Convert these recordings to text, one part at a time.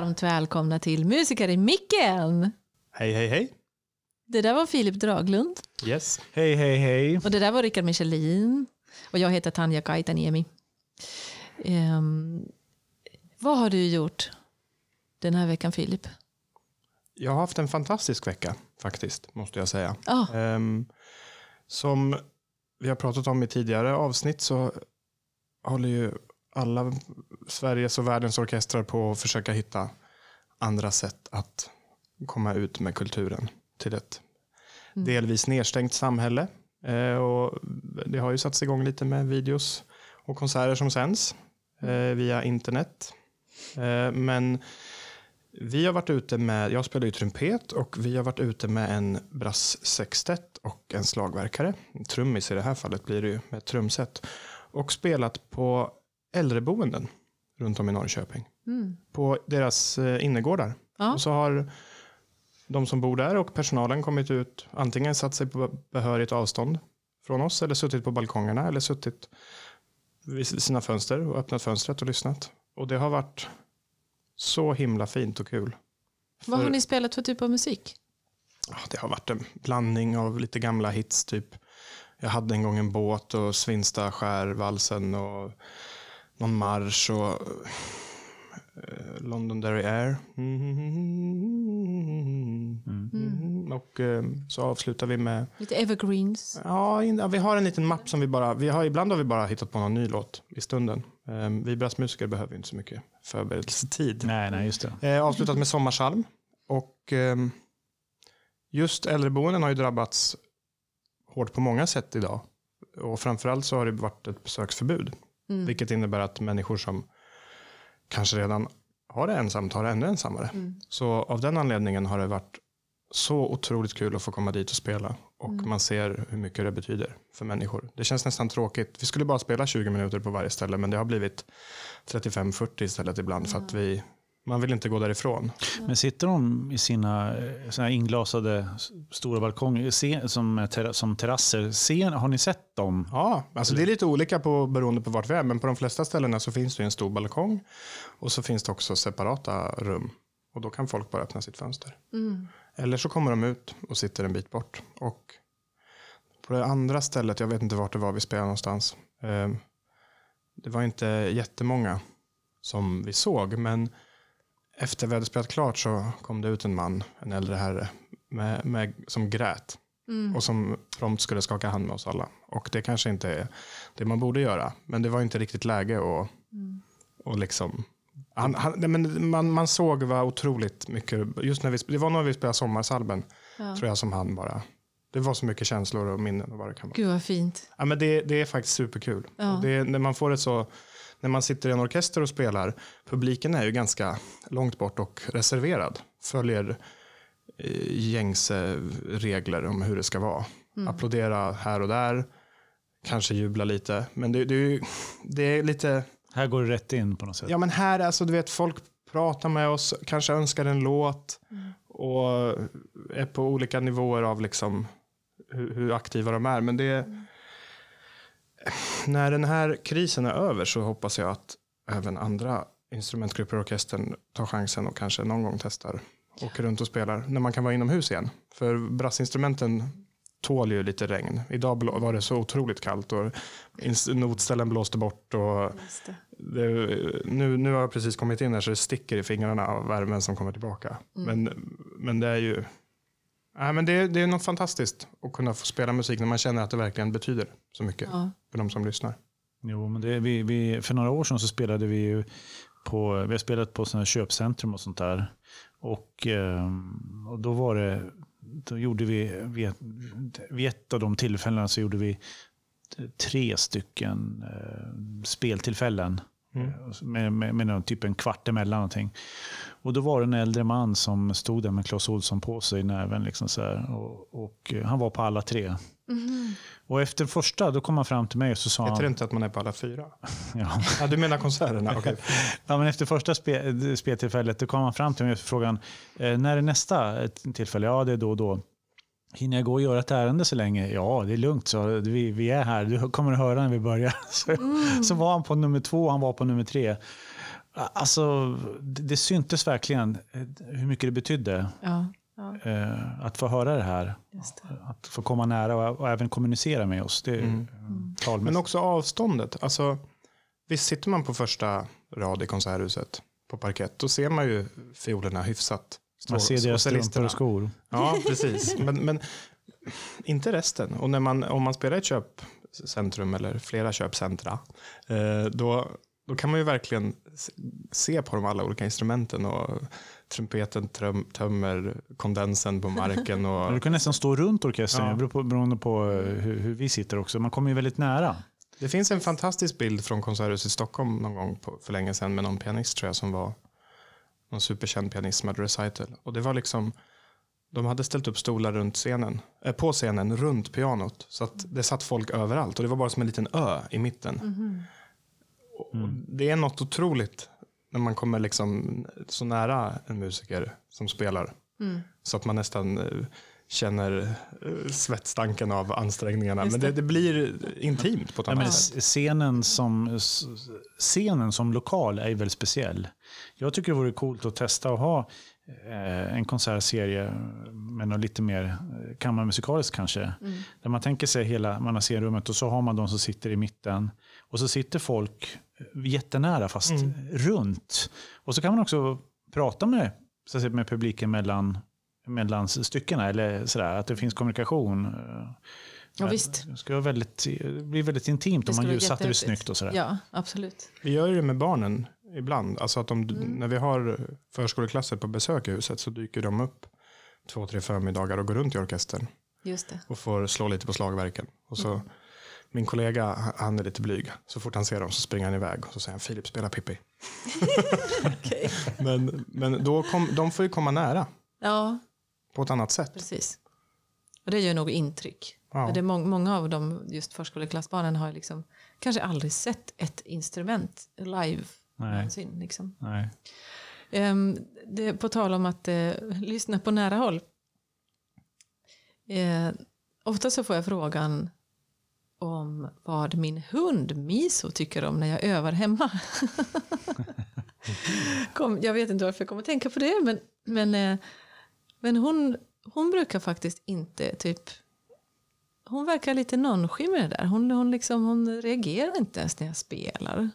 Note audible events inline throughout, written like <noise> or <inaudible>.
varmt välkomna till Musiker i micken. Hej, hej, hej. Det där var Filip Draglund Yes. Hej, hej, hej. och det där var Rickard Michelin. Och jag heter Tanja Kaitaniemi. Ehm, vad har du gjort den här veckan Filip? Jag har haft en fantastisk vecka faktiskt, måste jag säga. Ja. Ehm, som vi har pratat om i tidigare avsnitt så håller ju alla Sveriges och världens orkestrar på att försöka hitta andra sätt att komma ut med kulturen till ett delvis nedstängt samhälle. Eh, och det har ju satts igång lite med videos och konserter som sänds eh, via internet. Eh, men vi har varit ute med, jag spelar ju trumpet och vi har varit ute med en brassextett och en slagverkare. Trummis i det här fallet blir det ju med ett trumset. Och spelat på äldreboenden runt om i Norrköping. På deras eh, innergårdar. Ja. Och så har de som bor där och personalen kommit ut, antingen satt sig på behörigt avstånd från oss eller suttit på balkongerna eller suttit vid sina fönster och öppnat fönstret och lyssnat. Och det har varit så himla fint och kul. Vad För- har ni spelat för typ av musik? Ja, det har varit en blandning av lite gamla hits. typ Jag hade en gång en båt och Svinsta skärvalsen och någon marsch och eh, Londonderry Air. Och eh, så avslutar vi med Lite evergreens? Ja, in- ja, vi har en liten mapp som vi bara, vi har, ibland har vi bara hittat på någon ny låt i stunden. Um, vi brassmusiker behöver inte så mycket förberedelsetid. Nej, nej, just det. Eh, avslutat med Sommarsalm. Och ehm, just äldreboenden har ju drabbats hårt på många sätt idag. Och framförallt så har det varit ett besöksförbud. Vilket innebär att människor som kanske redan har det ensamt har det ännu ensammare. Så av den anledningen har det varit så otroligt kul att få komma dit och spela. Och man ser hur mycket det betyder för människor. Det känns nästan tråkigt. Vi skulle bara spela 20 minuter på varje ställe. Men det har blivit 35-40 istället ibland. För att vi, man vill inte gå därifrån. Men sitter de i sina eh, såna här inglasade stora balkonger se- som, är terra- som terrasser? Ser, har ni sett dem? Ja, alltså det är lite olika på, beroende på vart vi är. Men på de flesta ställena så finns det en stor balkong. Och så finns det också separata rum. Och då kan folk bara öppna sitt fönster. Eller så kommer de ut och sitter en bit bort. Och på det andra stället, jag vet inte vart det var vi spelade någonstans. Eh, det var inte jättemånga som vi såg. Men efter vi hade spelat klart så kom det ut en man, en äldre herre, med, med, som grät. Och som prompt skulle skaka hand med oss alla. Och det kanske inte är det man borde göra. Men det var inte riktigt läge att och liksom han, han, men man, man såg vad otroligt mycket, just när vi, det var när vi spelade Sommarsalben, tror jag som han bara, det var så mycket känslor och minnen och vad det kan vara. Gud vad fint. Ja, men det, det är faktiskt superkul. Ja. Det, när man får ett så, när man sitter i en orkester och spelar, publiken är ju ganska långt bort och reserverad. Följer eh, gängse regler om hur det ska vara. Applådera här och där, kanske jubla lite. Men det, det, är, ju, det är lite, Här går det rätt in på något sätt. ja men här, alltså du vet, folk pratar med oss, kanske önskar en låt och är på olika nivåer av liksom hur, hur aktiva de är. Men det när den här krisen är över så hoppas jag att även andra instrumentgrupper och orkestern tar chansen och kanske någon gång testar åker runt och spelar när man kan vara inomhus igen. För brassinstrumenten tål ju lite regn. Idag var det så otroligt kallt och notställen blåste bort. Och det, nu, nu har jag precis kommit in här så det sticker i fingrarna av värmen som kommer tillbaka. Men, men det är ju Nej, men det, det är något fantastiskt att kunna få spela musik när man känner att det verkligen betyder så mycket Ja. för de som lyssnar. Jo, men det, vi, vi, för några år sedan så spelade vi ju på, vi har spelat på sådana köpcentrum och sånt där. Och, ehm, och då var det, då gjorde vi, vid ett, vid ett av de tillfällena så gjorde vi tre stycken eh, speltillfällen. Eh, Med, med, med någon, typ en kvart emellan någonting. Och då var det en äldre man som stod där med Clas Ohlson på sig i näven. Liksom så här, och, och eh, han var på alla tre. Och efter första, då kom han fram till mig och så sa Heter det han... inte att man är på alla fyra? <laughs> Ja. Ja, du menar konserterna? Okej. <laughs> Ja, men efter första spe, speltillfället då kom han fram till mig och frågade eh, när är nästa tillfälle? Ja, det är då och då. Hinner jag gå och göra ett ärende så länge? Ja, det är lugnt. Så vi, vi är här. Du kommer att höra när vi börjar. <laughs> Så, så var han på nummer två han var på nummer tre. Alltså, det, det syntes verkligen eh, hur mycket det betydde Ja, ja eh, att få höra det här. just det. Att få komma nära och, och även kommunicera med oss. Det, Mm. mm. Men också avståndet. Alltså, visst sitter man på första rad i konserthuset på parkett, då ser man ju fiolerna hyfsat. Man ser deras strumpor och skor. Ja, precis. Men, men inte resten. Och när man, om man spelar i ett köpcentrum eller flera köpcentra, eh, då, då kan man ju verkligen se på de alla olika instrumenten. Och trumpeten tröm, tömmer kondensen på marken. Och <laughs> Du kan nästan stå runt orkestern, Ja. på, beroende på eh, hur, hur vi sitter också. Man kommer ju väldigt nära. det finns en fantastisk bild från Konserthuset i Stockholm någon gång på, för länge sedan med någon pianist tror jag som var någon superkänd pianist som hade recital. Och det var liksom, de hade ställt upp stolar runt scenen, eh, på scenen runt pianot. Så att det satt folk överallt och det var bara som en liten ö i mitten. Mhm. Och det är något otroligt när man kommer liksom så nära en musiker som spelar. Mm. Så att man nästan eh, känner eh, svettstanken av ansträngningarna. Just Men det, det blir intimt på ett Ja, annat men sätt. scenen, som, scenen som lokal är ju väldigt speciell. Jag tycker det vore coolt att testa att ha eh, en konsertserie med något lite mer eh, kammarmusikaliskt kanske. Mm. Där man tänker sig hela man har scenrummet och så har man de som sitter i mitten. Och så sitter folk jättenära fast Mm. runt. Och så kan man också prata med, så att säga, med publiken mellan, mellan styckena. Eller sådär, att det finns kommunikation. Ja, visst. Det ska vara väldigt, det blir väldigt intimt om man ljussätter det snyggt och sådär. Ja, absolut. Vi gör ju det med barnen ibland. Alltså att de, Mm. när vi har förskoleklasser på besök i huset så dyker de upp två, tre förmiddagar och går runt i orkestern Just det. och får slå lite på slagverken. Och så, Mm. Min kollega, han är lite blyg. Så fort han ser dem så springer han iväg och så säger han Filip, spela Pippi. <laughs> Okej. Men, men då kom, de får ju komma nära Ja, på ett annat sätt. precis. Och det gör nog intryck. Ja. Det är må- många av dem, just förskoleklassbarnen, har liksom kanske aldrig sett ett instrument live. Nej. någonsin, Liksom. Nej. Ehm, det, på tal om att eh, lyssna på nära håll. Eh, ofta så får jag frågan om vad min hund Miso tycker om när jag övar hemma. <laughs> Kom, jag vet inte varför jag kommer att tänka på det, men, men, eh, men hon, hon brukar faktiskt inte typ hon verkar lite nonchig med det där. Hon, hon, liksom, hon reagerar inte ens när jag spelar.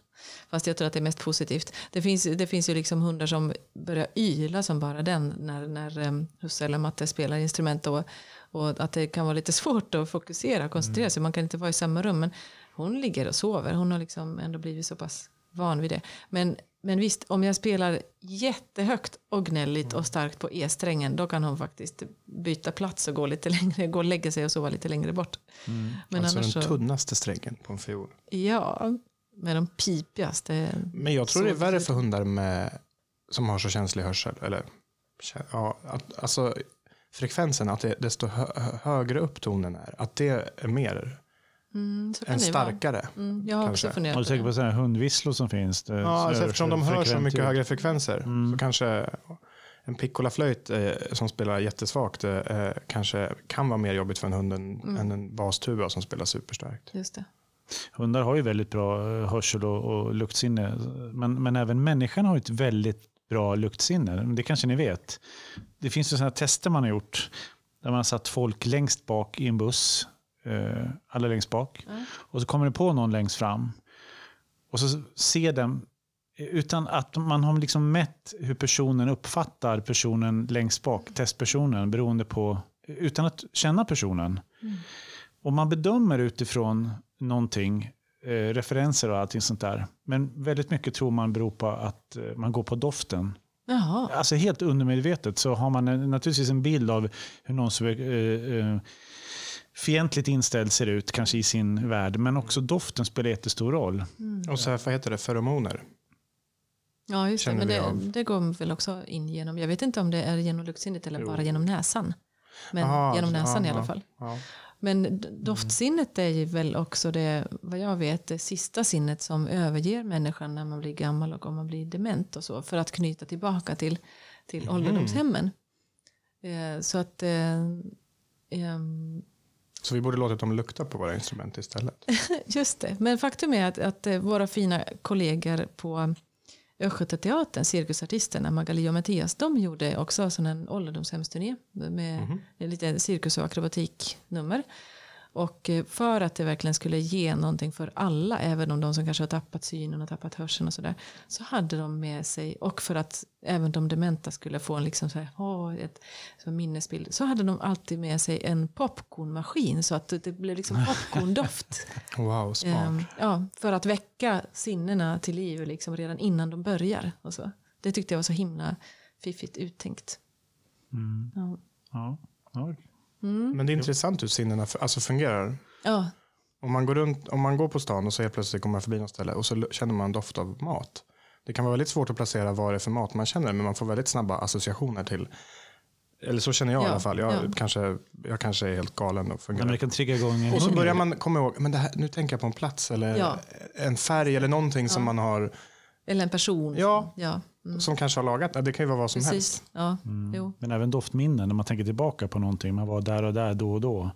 Fast jag tror att det är mest positivt. Det finns, det finns ju liksom hundar som börjar yla som bara den när, när um, husse eller matte spelar instrument. Och, och att det kan vara lite svårt att fokusera och koncentrera sig. Man kan inte vara i samma rum. Men hon ligger och sover. Hon har liksom ändå blivit så pass van vid det. Men, men visst, om jag spelar jättehögt och gnälligt och starkt på E-strängen då kan hon faktiskt byta plats och gå lite <laughs> längre, gå och lägga sig och sova lite längre bort. Men alltså den så, tunnaste strängen på en fiol. ja, med de pipigaste. Men jag tror det är värre för hundar med, som har så känslig hörsel. Eller, ja, att, alltså, frekvensen, att det, desto hö- högre upp tonen är, att det är mer, Mm, en det starkare. Mm, jag har kanske. också funderat Har du på tänkt på det. sådana hundvisslor som finns? Det, Ja, alltså, så- eftersom de hör så mycket högre frekvenser Mm. så kanske en piccolaflöjt eh, som spelar jättesvagt eh, kanske kan vara mer jobbigt för en hund än, Mm. än en bastuba som spelar superstarkt. Just det. Hundar har ju väldigt bra eh, hörsel och, och luktsinne. Men, men även människan har ju ett väldigt bra luktsinne. Det kanske ni vet. Det finns ju sådana här tester man har gjort. Där man har satt folk längst bak i en buss. Eh, alla längst bak. Ja. Och så kommer det på någon längst fram. Och så ser den, utan att man har liksom mätt hur personen uppfattar personen längst bak, testpersonen, beroende på, utan att känna personen. Och man bedömer utifrån någonting, eh, referenser och allting sånt där. Men väldigt mycket tror man beror på att eh, man går på doften. Jaha, Alltså helt undermedvetet så har man en, naturligtvis en bild av hur någon som är eh, eh, fientligt inställd ser ut, kanske i sin värld. Men också doften spelar jättestor roll. Och så här, vad heter det, feromoner. ja just det. Men det, det går väl också in genom, jag vet inte om det är genom luktsinnet eller Jo. bara genom näsan. Men Aha, genom näsan ja, i alla fall. Ja. Men d- doftsinnet är ju väl också det, vad jag vet, det sista sinnet som överger människan när man blir gammal och om man blir dement och så. För att knyta tillbaka till, till ålderdomshemmen. Eh, så att... Eh, ehm, Så vi borde låtit dem lukta på våra instrument istället. <laughs> Just det, men faktum är att, att eh, våra fina kollegor på Östgötateatern, cirkusartisterna Magali och Mattias, de gjorde också en ålderdomshemsturné med Mhm. lite cirkus och akrobatiknummer. Och eh, för att det verkligen skulle ge någonting för alla, även om de som kanske har tappat synen och tappat hörseln och sådär, så hade de med sig, och för att även de dementa skulle få en liksom så här, åh, ett, så minnesbild, så hade de alltid med sig en popcornmaskin så att det, blev liksom <laughs> popcorndoft. Wow, smart. Ehm, ja, för att väcka sinnena till liv liksom redan innan de börjar. Och så. Det tyckte jag var så himla fiffigt uttänkt. Mm. Ja. Ja. Ja. Men det är intressant hur sinnena alltså fungerar. Ja, Om man, går runt, om man går på stan och så helt plötsligt kommer man förbi något ställe och så känner man doft av mat. Det kan vara väldigt svårt att placera vad det är för mat man känner men man får väldigt snabba associationer till eller så känner jag i Ja, alla fall. Jag, ja. kanske, jag kanske är helt galen och fungerar. det kan trigga igång Och så börjar man komma ihåg, men det här, nu tänker jag på en plats eller Ja. en färg eller någonting som man har, eller en person. Ja. ja mm, som kanske har lagat. Det kan ju vara vad som helst. precis. Ja, Mm. jo. Men även doftminnen, när man tänker tillbaka på någonting. Man var där och där då och då.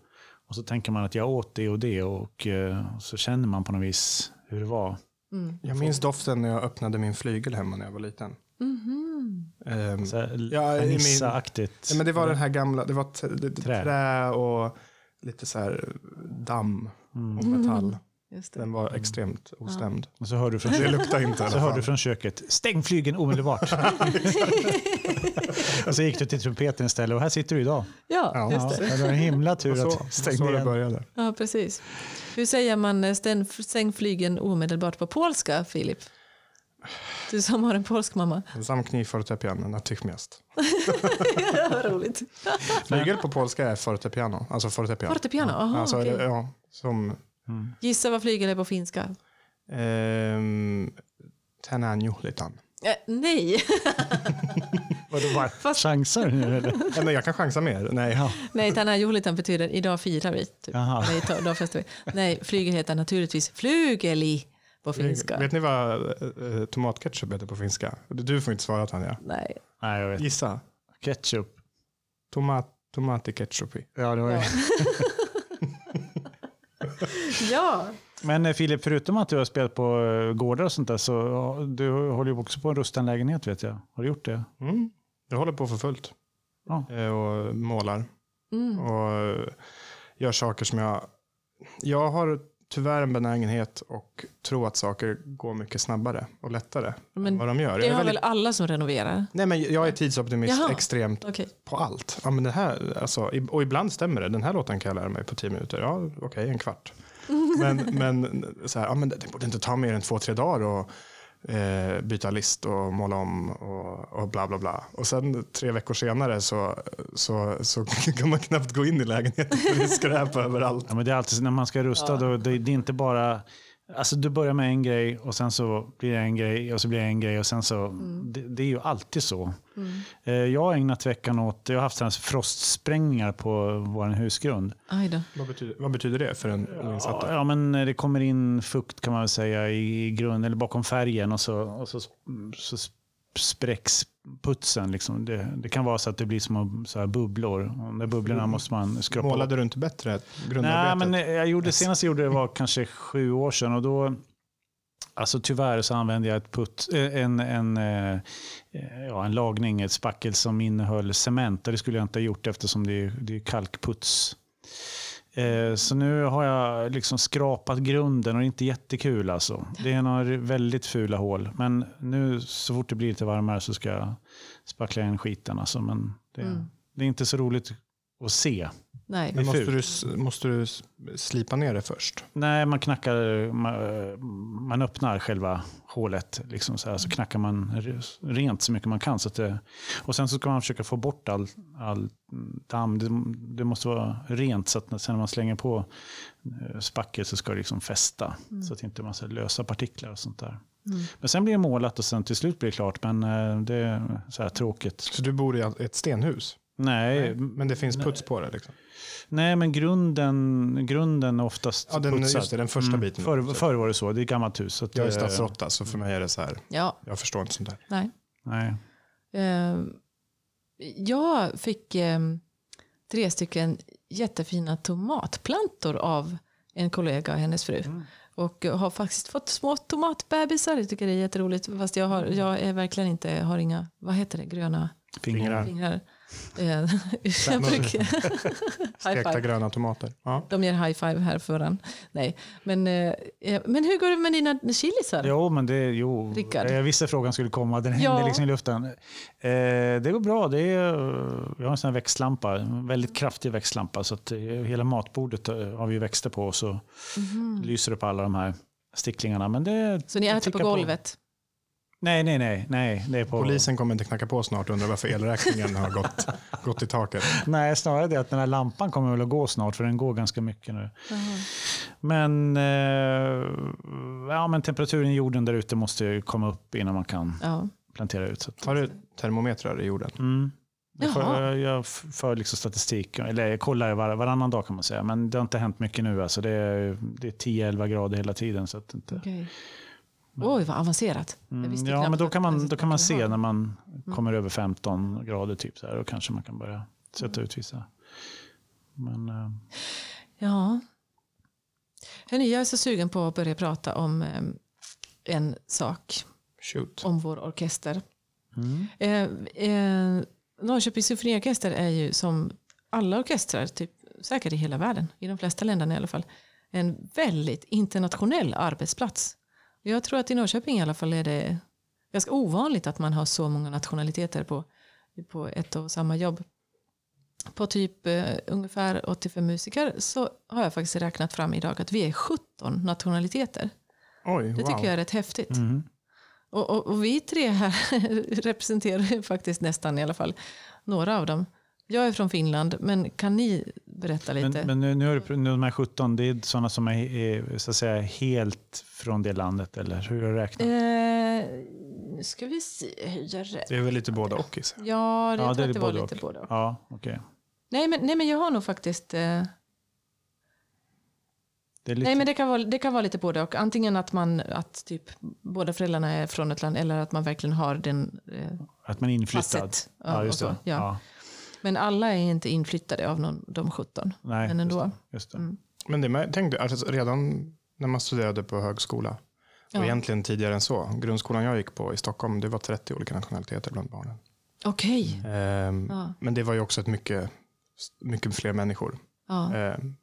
Och så tänker man att jag åt det och det och eh, så känner man på något vis hur det var. Mm. Jag minns doften när jag öppnade min flygel hemma när jag var liten. Mhm. Ehm, Så här, Ja, i min- Vanissa-aktigt. Ja, men det var den här gamla, det var t- det, det, Trä. trä och lite så här damm Mm. och metall. Just det. Den var extremt ostämd. Och så hör du från, Det köket, luktar inte så hör du från köket, stäng flygen omedelbart. <laughs> och så gick du till trumpeten istället och här sitter du idag. Ja, Ja. just Ja, det. det var en himla tur Och så, att stängde så det började. Ja, precis. Hur säger man eh, stäng, stäng flygen omedelbart på polska, Filip? Du som har en polsk mamma. Zamknij fortepiano natychmiast. Vad roligt. Flygel på polska är fortepiano. Alltså fortepiano. Fortepiano, aha, Alltså, okej. ja, som Gissa vad flygel är på finska? ehm, tänään juhlitaan. Eh, nej. <laughs> Vadå, var, chansar du nu eller? <laughs> Ja, men jag kan chansa mer. Nej. nej, tänä juhlitan betyder idag firar vi. Typ. Jaha. Eller idag- idag festar vi. Nej, flygel heter naturligtvis flygeli på finska. Vet ni vad eh, tomatketchup heter på finska? Du får inte svara Tanja. Nej. Nej, jag vet. Gissa. Ketchup. Tomat, tomat i ketchup i. Ja, det var Ja. <laughs> <laughs> ja. Men eh, Filip, förutom att du har spelat på eh, gårdar och sånt där så du håller ju också på en rusten lägenhet vet jag. Har du gjort det? Mm. Jag håller på för fullt. Ja. Eh, Och målar. Mm. Och gör saker som jag... Jag har tyvärr en benägenhet och tro att saker går mycket snabbare och lättare Men än vad de gör. Det har väldigt, väl alla som renoverar? nej, men jag är tidsoptimist Jaha. extremt Okej. på allt. Ja, men det här, alltså, och ibland stämmer det. Den här låten kan jag lära mig på tio minuter. Ja, okej, en kvart. <laughs> Men, men, så här, ja, men det borde inte ta mer än två, tre dagar och eh, byta list och måla om och, och bla bla bla. Och sen tre veckor senare så, så, så <laughs> kan man knappt gå in i lägenheten för det är skräp <laughs> överallt. Ja, men det är alltid när man ska rusta, då, det, det är inte bara... Alltså du börjar med en grej och sen så blir det en grej och så blir det en grej och sen så... Det, det är ju alltid så. Eh, Jag har ägnat veckan åt, jag har haft frostsprängningar på vår husgrund. Aj då. Vad betyder, vad betyder det för en Ja, oinsatta? ja, men det kommer in fukt kan man väl säga i grund eller bakom färgen och så, och så, så spräcks putsen. Liksom. Det, det kan vara så att det blir små så här bubblor. Och bubblorna måste man skrapa. Målade du inte bättre Nej, grundarbetet? men jag gjorde, senast jag gjorde det var kanske sju år sedan och då Alltså tyvärr så använde jag ett putt, eh, en, en, eh, ja, en lagning, ett spackel som innehöll cement. Det skulle jag inte ha gjort eftersom det är, det är kalkputs. Eh, Så nu har jag liksom skrapat grunden och det är inte jättekul. Alltså. Det är några väldigt fula hål. Men nu så fort det blir lite varmare så ska jag spackla igen skiten. Alltså. Men det, Mm. det är inte så roligt att se. Nej. Men måste, du, måste du slipa ner det först? Nej, man knackar, man, man öppnar själva hålet. Liksom så, här, så knackar man re- rent så mycket man kan. Så att det, och sen så ska man försöka få bort all, all damm. Det, det måste vara rent så att när, sen när man slänger på eh, spacket så ska det liksom fästa. Så att det inte är massa lösa partiklar och sånt där. Mm. Men sen blir det målat och sen till slut blir det klart. Men eh, det är så här tråkigt. Så du bor i ett stenhus? Nej, Men det finns puts på det? Liksom. nej men grunden, grunden är oftast Ja, den, putsad. just det, den första biten. Förr, förr var det så, det är ett gammalt hus. Så att, Jag är eh, stadsråtta så för mig är det så här. Ja, Jag förstår inte sånt där. nej. Nej. Eh, jag fick eh, tre stycken jättefina tomatplantor av en kollega och hennes fru. Och har faktiskt fått små tomatbebisar. Jag tycker det är jätteroligt. Fast jag, har, jag är verkligen inte, har inga, vad heter det, gröna Fingrar. fingrar. Eh, <laughs> jag <laughs> Stekta gröna tomater. Ja. De ger high five här för varandra. Nej. Men, eh, eh, men hur går det med dina chilisar? Jo, men det, jo. Rickard. Jag visste frågan skulle komma. Den Ja. hängde liksom i luften. Eh, det går bra. Det är, vi har en sån här växtlampa. En väldigt kraftig växtlampa. Så att hela matbordet har vi växter på. Så lyser det på alla de här sticklingarna. Men det. Så ni äter på golvet? Nej, nej, nej. nej det är på, Polisen kommer inte knacka på snart och undra varför elräkningen har gått, <laughs> gått i taket. Nej, snarare det att den här lampan kommer väl att gå snart. För den går ganska mycket nu. Men, eh, ja, men temperaturen i jorden där ute måste ju komma upp innan man kan Ja. plantera ut. Så att, Har du termometrar i jorden? Mm. Jag, får, Jaha. jag, jag för liksom statistik, eller jag kollar var, varannan dag kan man säga. Men det har inte hänt mycket nu. Alltså det, är, det är 10-11 grader hela tiden. Så att inte, Okej. Oj, vad avancerat. Mm, ja, men då kan man, då kan man se när man kommer över 15 grader. Typ så här, och kanske man kan börja sätta ut vissa. Men, eh, Ja. Hörrni, jag är så sugen på att börja prata om eh, en sak. Shoot. Om vår orkester. mm. Eh, eh, Norrköpings symfoniorkester är ju som alla orkestrar, typ, säkert i hela världen, i de flesta länderna i alla fall, en väldigt internationell arbetsplats. Jag tror att i Norrköping i alla fall är det ganska ovanligt att man har så många nationaliteter på, på ett och samma jobb. På typ eh, ungefär 85 musiker så har jag faktiskt räknat fram idag att vi är 17 nationaliteter. Oj, Det wow. tycker jag är rätt häftigt. Mm. Och, och, och vi tre här <laughs> representerar faktiskt nästan i alla fall några av dem. Jag är från Finland, men kan ni berätta lite? Men, men nu, nu är det, nu de här 17, det är sådana som är, är så att säga, helt från det landet? Eller hur har du räknat? eh, nu ska vi se hur jag räknar. Det är väl lite både och jag. Ja, det, jag Ja, tror det att det var lite och. både och. Ja, okej. Nej men, nej, men jag har nog faktiskt... Eh, lite, nej, men det kan, vara, det kan vara lite både och. Antingen att man att typ båda föräldrarna är från ett land eller att man verkligen har den eh, Att man är inflyttad. passet. Ja, just det. så, ja. Ja. Men alla är inte inflyttade av någon, de 17. Nej, Men ändå. Just det, just det. Mm. Men det med, tänkte, alltså, redan när man studerade på högskola, Ja. och egentligen tidigare än så, grundskolan jag gick på i Stockholm, det var 30 olika nationaliteter bland barnen. Okej. Ehm, Ja. Men det var ju också ett mycket, mycket fler människor. Ja. Ehm,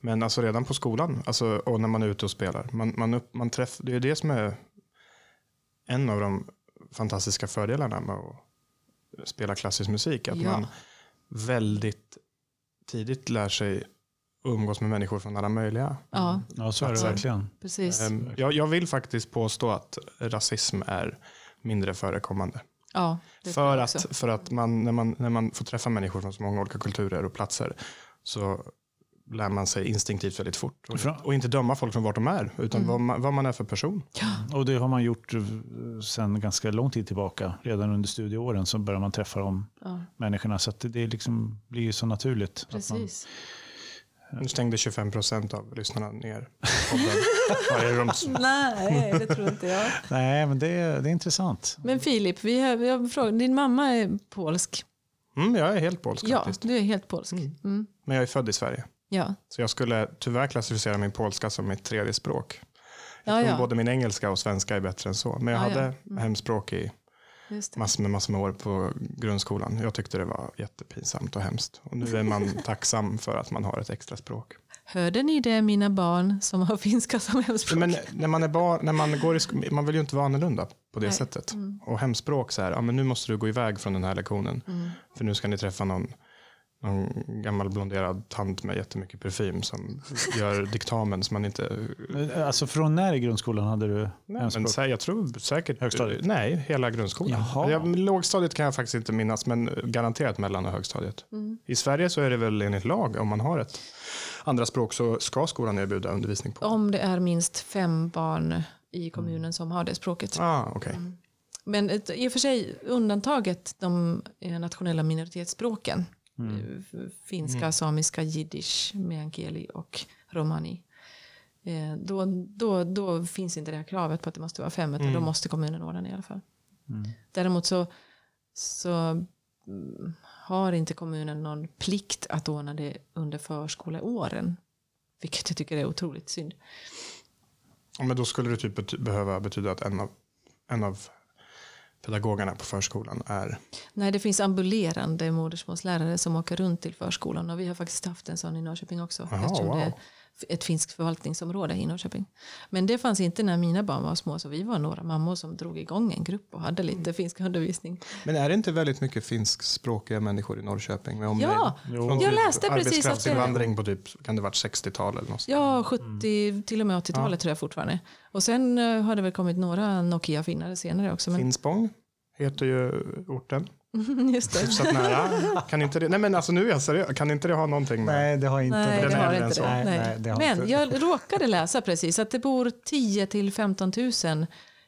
Men alltså redan på skolan, alltså, och när man är ute och spelar, man, man, upp, man träff, det är det som är en av de fantastiska fördelarna med att spela klassisk musik. Att Ja. man väldigt tidigt lär sig umgås med människor från alla möjliga. ja, Ja, så är det verkligen. precis. Ehm, Jag, jag vill faktiskt påstå att rasism är mindre förekommande. Ja, För att, för att man, när, man, när man får träffa människor från så många olika kulturer och platser så lär man sig instinktivt väldigt fort. Och, och inte döma folk från vart de är, utan Mm. vad, man, vad man är för person. Och det har man gjort eh, sedan ganska lång tid tillbaka. Redan under studieåren så börjar man träffa de Ja, människorna. Så att det, det liksom blir ju så naturligt. Att man, precis. Nu stängde 25 procent av lyssnarna ner. <laughs> Nej, det tror inte jag. <laughs> nej, men det, är- det är intressant. Men Filip, vi har, vi har frågat, din mamma är polsk. Mm, jag är helt polsk Ja, faktiskt. du är helt polsk. Mm. Men jag är född i Sverige. Ja. Så jag skulle tyvärr klassificera min polska som mitt tredje språk. Ja, ja. både min engelska och svenska är bättre än så. Men jag Ja, ja. hade hemspråk i massor med, massor med år på grundskolan. Jag tyckte det var jättepinsamt och hemskt. Och nu är man <laughs> tacksam för att man har ett extra språk. Hörde ni det, mina barn som har <laughs> finska som hemspråk? Men när man, är barn, när man går i sk- man vill ju inte vara annorlunda på det Nej. sättet. Och hemspråk så här, ja men nu måste du gå iväg från den här lektionen. Mm. För nu ska ni träffa någon, någon gammal blonderad tant med jättemycket parfym som gör <laughs> diktamen som man inte... Alltså från när i grundskolan hade du Nej, men så jag tror säkert... Högstadiet? Nej, hela grundskolan. Jaha. Jag, lågstadiet kan jag faktiskt inte minnas, men garanterat mellan och högstadiet. Mm. I Sverige så är det väl enligt lag, om man har ett andra språk så ska skolan erbjuda undervisning på. Om det är minst fem barn i kommunen som har det språket. Ah, okej. Men ett, i och för sig undantaget de eh, nationella minoritetsspråken. Mm. Eh, Finska, samiska, jiddisch, meänkieli och romani. Eh, Då, då, då finns inte det här kravet på att det måste vara fem, utan då måste kommunen ordna det i alla fall. Mm. Däremot så, så mm, har inte kommunen någon plikt att ordna det under förskoleåren. Vilket jag tycker är otroligt synd. Ja, men då skulle det typ behöva betyda att en av, en av pedagogerna på förskolan är... Nej, det finns ambulerande modersmålslärare som åker runt till förskolan och vi har faktiskt haft en sån i Norrköping också. Eftersom wow. det ett finskt förvaltningsområde i Norrköping. Men det fanns inte när mina barn var små så vi var några mammor som drog igång en grupp och hade lite finsk undervisning. Men är det inte väldigt mycket finskspråkiga människor i Norrköping? Med? Ja, jag typ läste precis att det, Arbetskraftsinvandring på typ, kan det varit 60-tal eller något? Ja, 70, till och med 80-talet tror jag fortfarande. Och sen eh, har det väl kommit några Nokia-finnare senare också. Men, Finspång heter ju orten. <laughs> just det. Hyfsat nära. Kan inte det, nej men alltså nu är jag seriös. Kan inte det ha någonting med... Nej, det har inte Nej, det är har inte det. Nej, Nej. det har Men inte. jag råkade läsa precis att det bor 10 till 15 000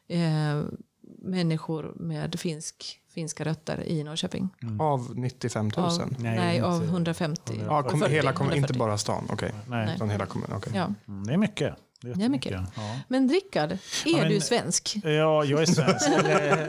eh, människor med finsk, finska rötter i Norrköping. Av 95 000? Av, Nej, nej, av 150. Ja, kom, 40, hela kommun, inte 140. bara stan. Okej. Nej. Utan hela kommunen. okej. Ja. Mm, Det är mycket. Det är, Det är mycket. jättemycket. Ja. Men Rickard, är Ja, men- du svensk? Ja, jag är svensk.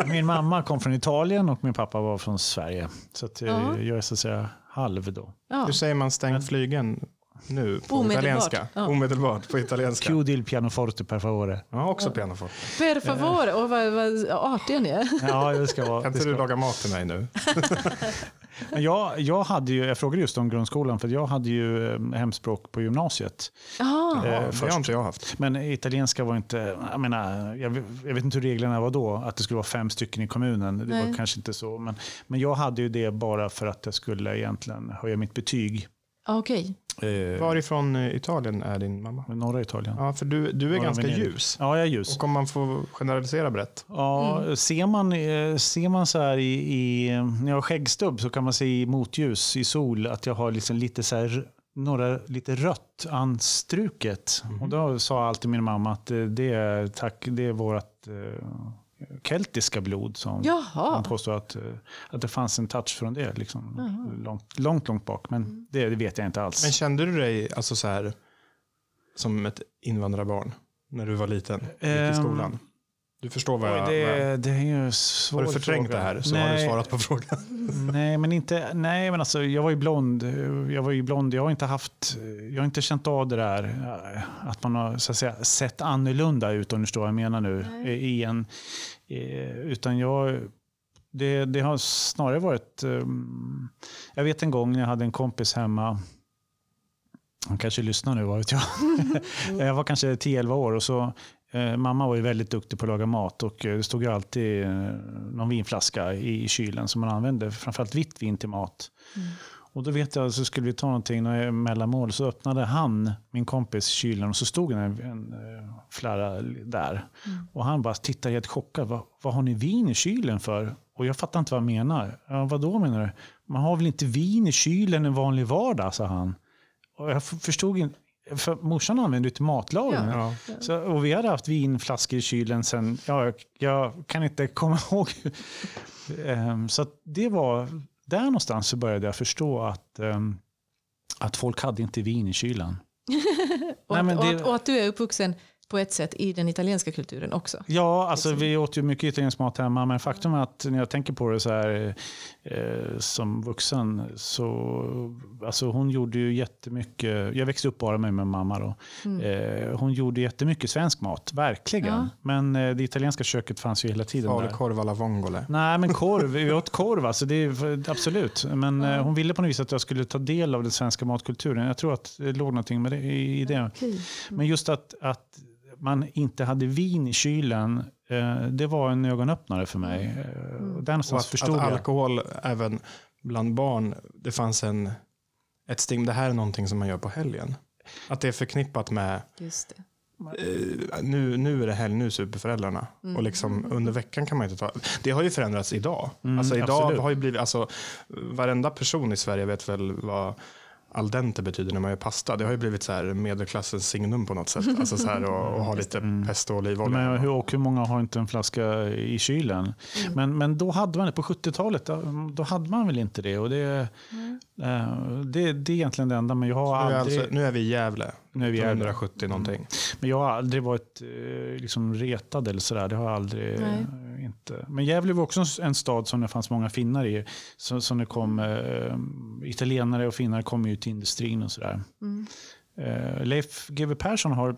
<laughs> Min mamma kom från Italien och min pappa var från Sverige. Så att, eh, Ja. jag är så att säga halv då. Ja. Hur säger man stäng flygen nu på Omedelbart. italienska? Ja. Omedelbart på italienska. Q pianoforte per favore. Ja, också pianoforte. Per favore, och vad, vad artiga ni är. Ja, det ska vara. Kan inte du laga mat till mig nu? <laughs> Men jag, jag, hade ju, jag frågade just om grundskolan, för jag hade ju eh, hemspråk på gymnasiet. Jaha. Eh, Ja, det har inte jag haft. Men italienska var inte, jag menar, jag, vet- jag vet inte hur reglerna var då, att det skulle vara fem stycken i kommunen. Det Nej. var kanske inte så. Men, men jag hade ju det bara för att jag skulle egentligen höja mitt betyg. Ah, Okej. Eh, Varifrån i Italien är din mamma? norra Italien. Ja, för du, du är Norra ganska Venedig. ljus. Ja, jag är ljus. Och om man får generalisera brett. Ja, ser, man, eh, ser man så här i, i, när jag har skäggstubb så kan man se i motljus, i sol, att jag har liksom lite så här, några, lite rött anstruket. Och då sa alltid min mamma att eh, det är, tack, det är vårt eh, keltiska blod som Jaha. påstår att, eh, att det fanns en touch från det. Liksom, långt, långt, långt bak. Men det, det vet jag inte alls. Men kände du dig alltså så här, som ett invandrarbarn när du var liten? Gick i Ehm, skolan? Du förstår vad jag... Oj, jag det, det är ju svår har du förträngt fråga. det här så har du Nej. svarat på frågan. <laughs> Nej, men inte. Nej, men alltså, jag var ju blond. Jag var ju blond. Jag har inte haft. Jag har inte känt av det där att man har så att säga, sett annorlunda ut om du förstår vad jag menar nu. Nej. I en, utan jag. Det, det har snarare varit. um, Jag vet en gång när jag hade en kompis hemma. Han kanske lyssnar nu, vad vet jag. <laughs> jag var kanske 10-11 år och så mamma var ju väldigt duktig på att laga mat och eh, det stod ju alltid eh, någon vinflaska i, kylen som man använde, framförallt vitt vin till mat. Och då vet jag, så skulle vi ta någonting, några mellanmål, så öppnade han, min kompis, kylen och så stod en, en eh, flarra där. Och han bara tittade helt chockad. Vad, vad har ni vin i kylen för? Och jag fattar inte vad han menar. Ja, vad då menar du? Man har väl inte vin i kylen en vanlig vardag, sa han. Och jag förstod inte. För morsan använde det till matlagning. Ja. Så, och vi hade haft vinflaskor i kylen sen, ja, jag, jag kan inte komma <laughs> ihåg. Ehm, så det var, där någonstans så började jag förstå att, ehm, att folk hade inte vin i kylen. <laughs> Och, Nej, men och, det- att, och att du är uppvuxen på ett sätt i den italienska kulturen också. Ja, alltså vi åt ju mycket italiensk mat hemma, men faktum är att när jag tänker på det så här eh, som vuxen så, alltså hon gjorde ju jättemycket, jag växte upp bara med min mamma då. Eh, hon gjorde jättemycket svensk mat, verkligen. Ja. Men eh, det italienska köket fanns ju hela tiden där. Falukorv alla vongole. Nej, men <laughs> korv. Vi åt korv, alltså, det är, absolut. Men eh, hon ville på något vis att jag skulle ta del av den svenska matkulturen. Jag tror att det låg någonting med det, i, i det. Okej. Men just att, att man inte hade vin i kylen, det var en ögonöppnare för mig. Eh, och Där Och att, förstod att jag. alkohol även bland barn, det fanns en, ett stim, det här är någonting som man gör på helgen. Att det är förknippat med, Just det. eh, nu, nu är det helg, nu super föräldrarna. Mm. Och liksom, under veckan kan man inte ta, det har ju förändrats idag. Mm, alltså idag absolut. har ju blivit, alltså varenda person i Sverige vet väl vad al dente betyder när man gör pasta. Det har ju blivit så här medelklassens signum på något sätt. Alltså så här och, och ha lite pesto och olivolja. Men hur, och hur många har inte en flaska i kylen? Men, men då hade man det på 70-talet. Då, då hade man väl inte det. Och det, eh, det, det är egentligen det enda. Men jag har nu, är aldrig, alltså, nu är vi i Gävle. Nu är vi Gävle. 170 någonting. men jag har aldrig varit eh, liksom retad eller sådär. Det har jag aldrig. Nej. eh, inte. Men Gävle var också en stad som det fanns många finnar i. Så, som det kom, eh, italienare och finnar kom ju till industrin och sådär. Mm. Eh, Leif GW Persson har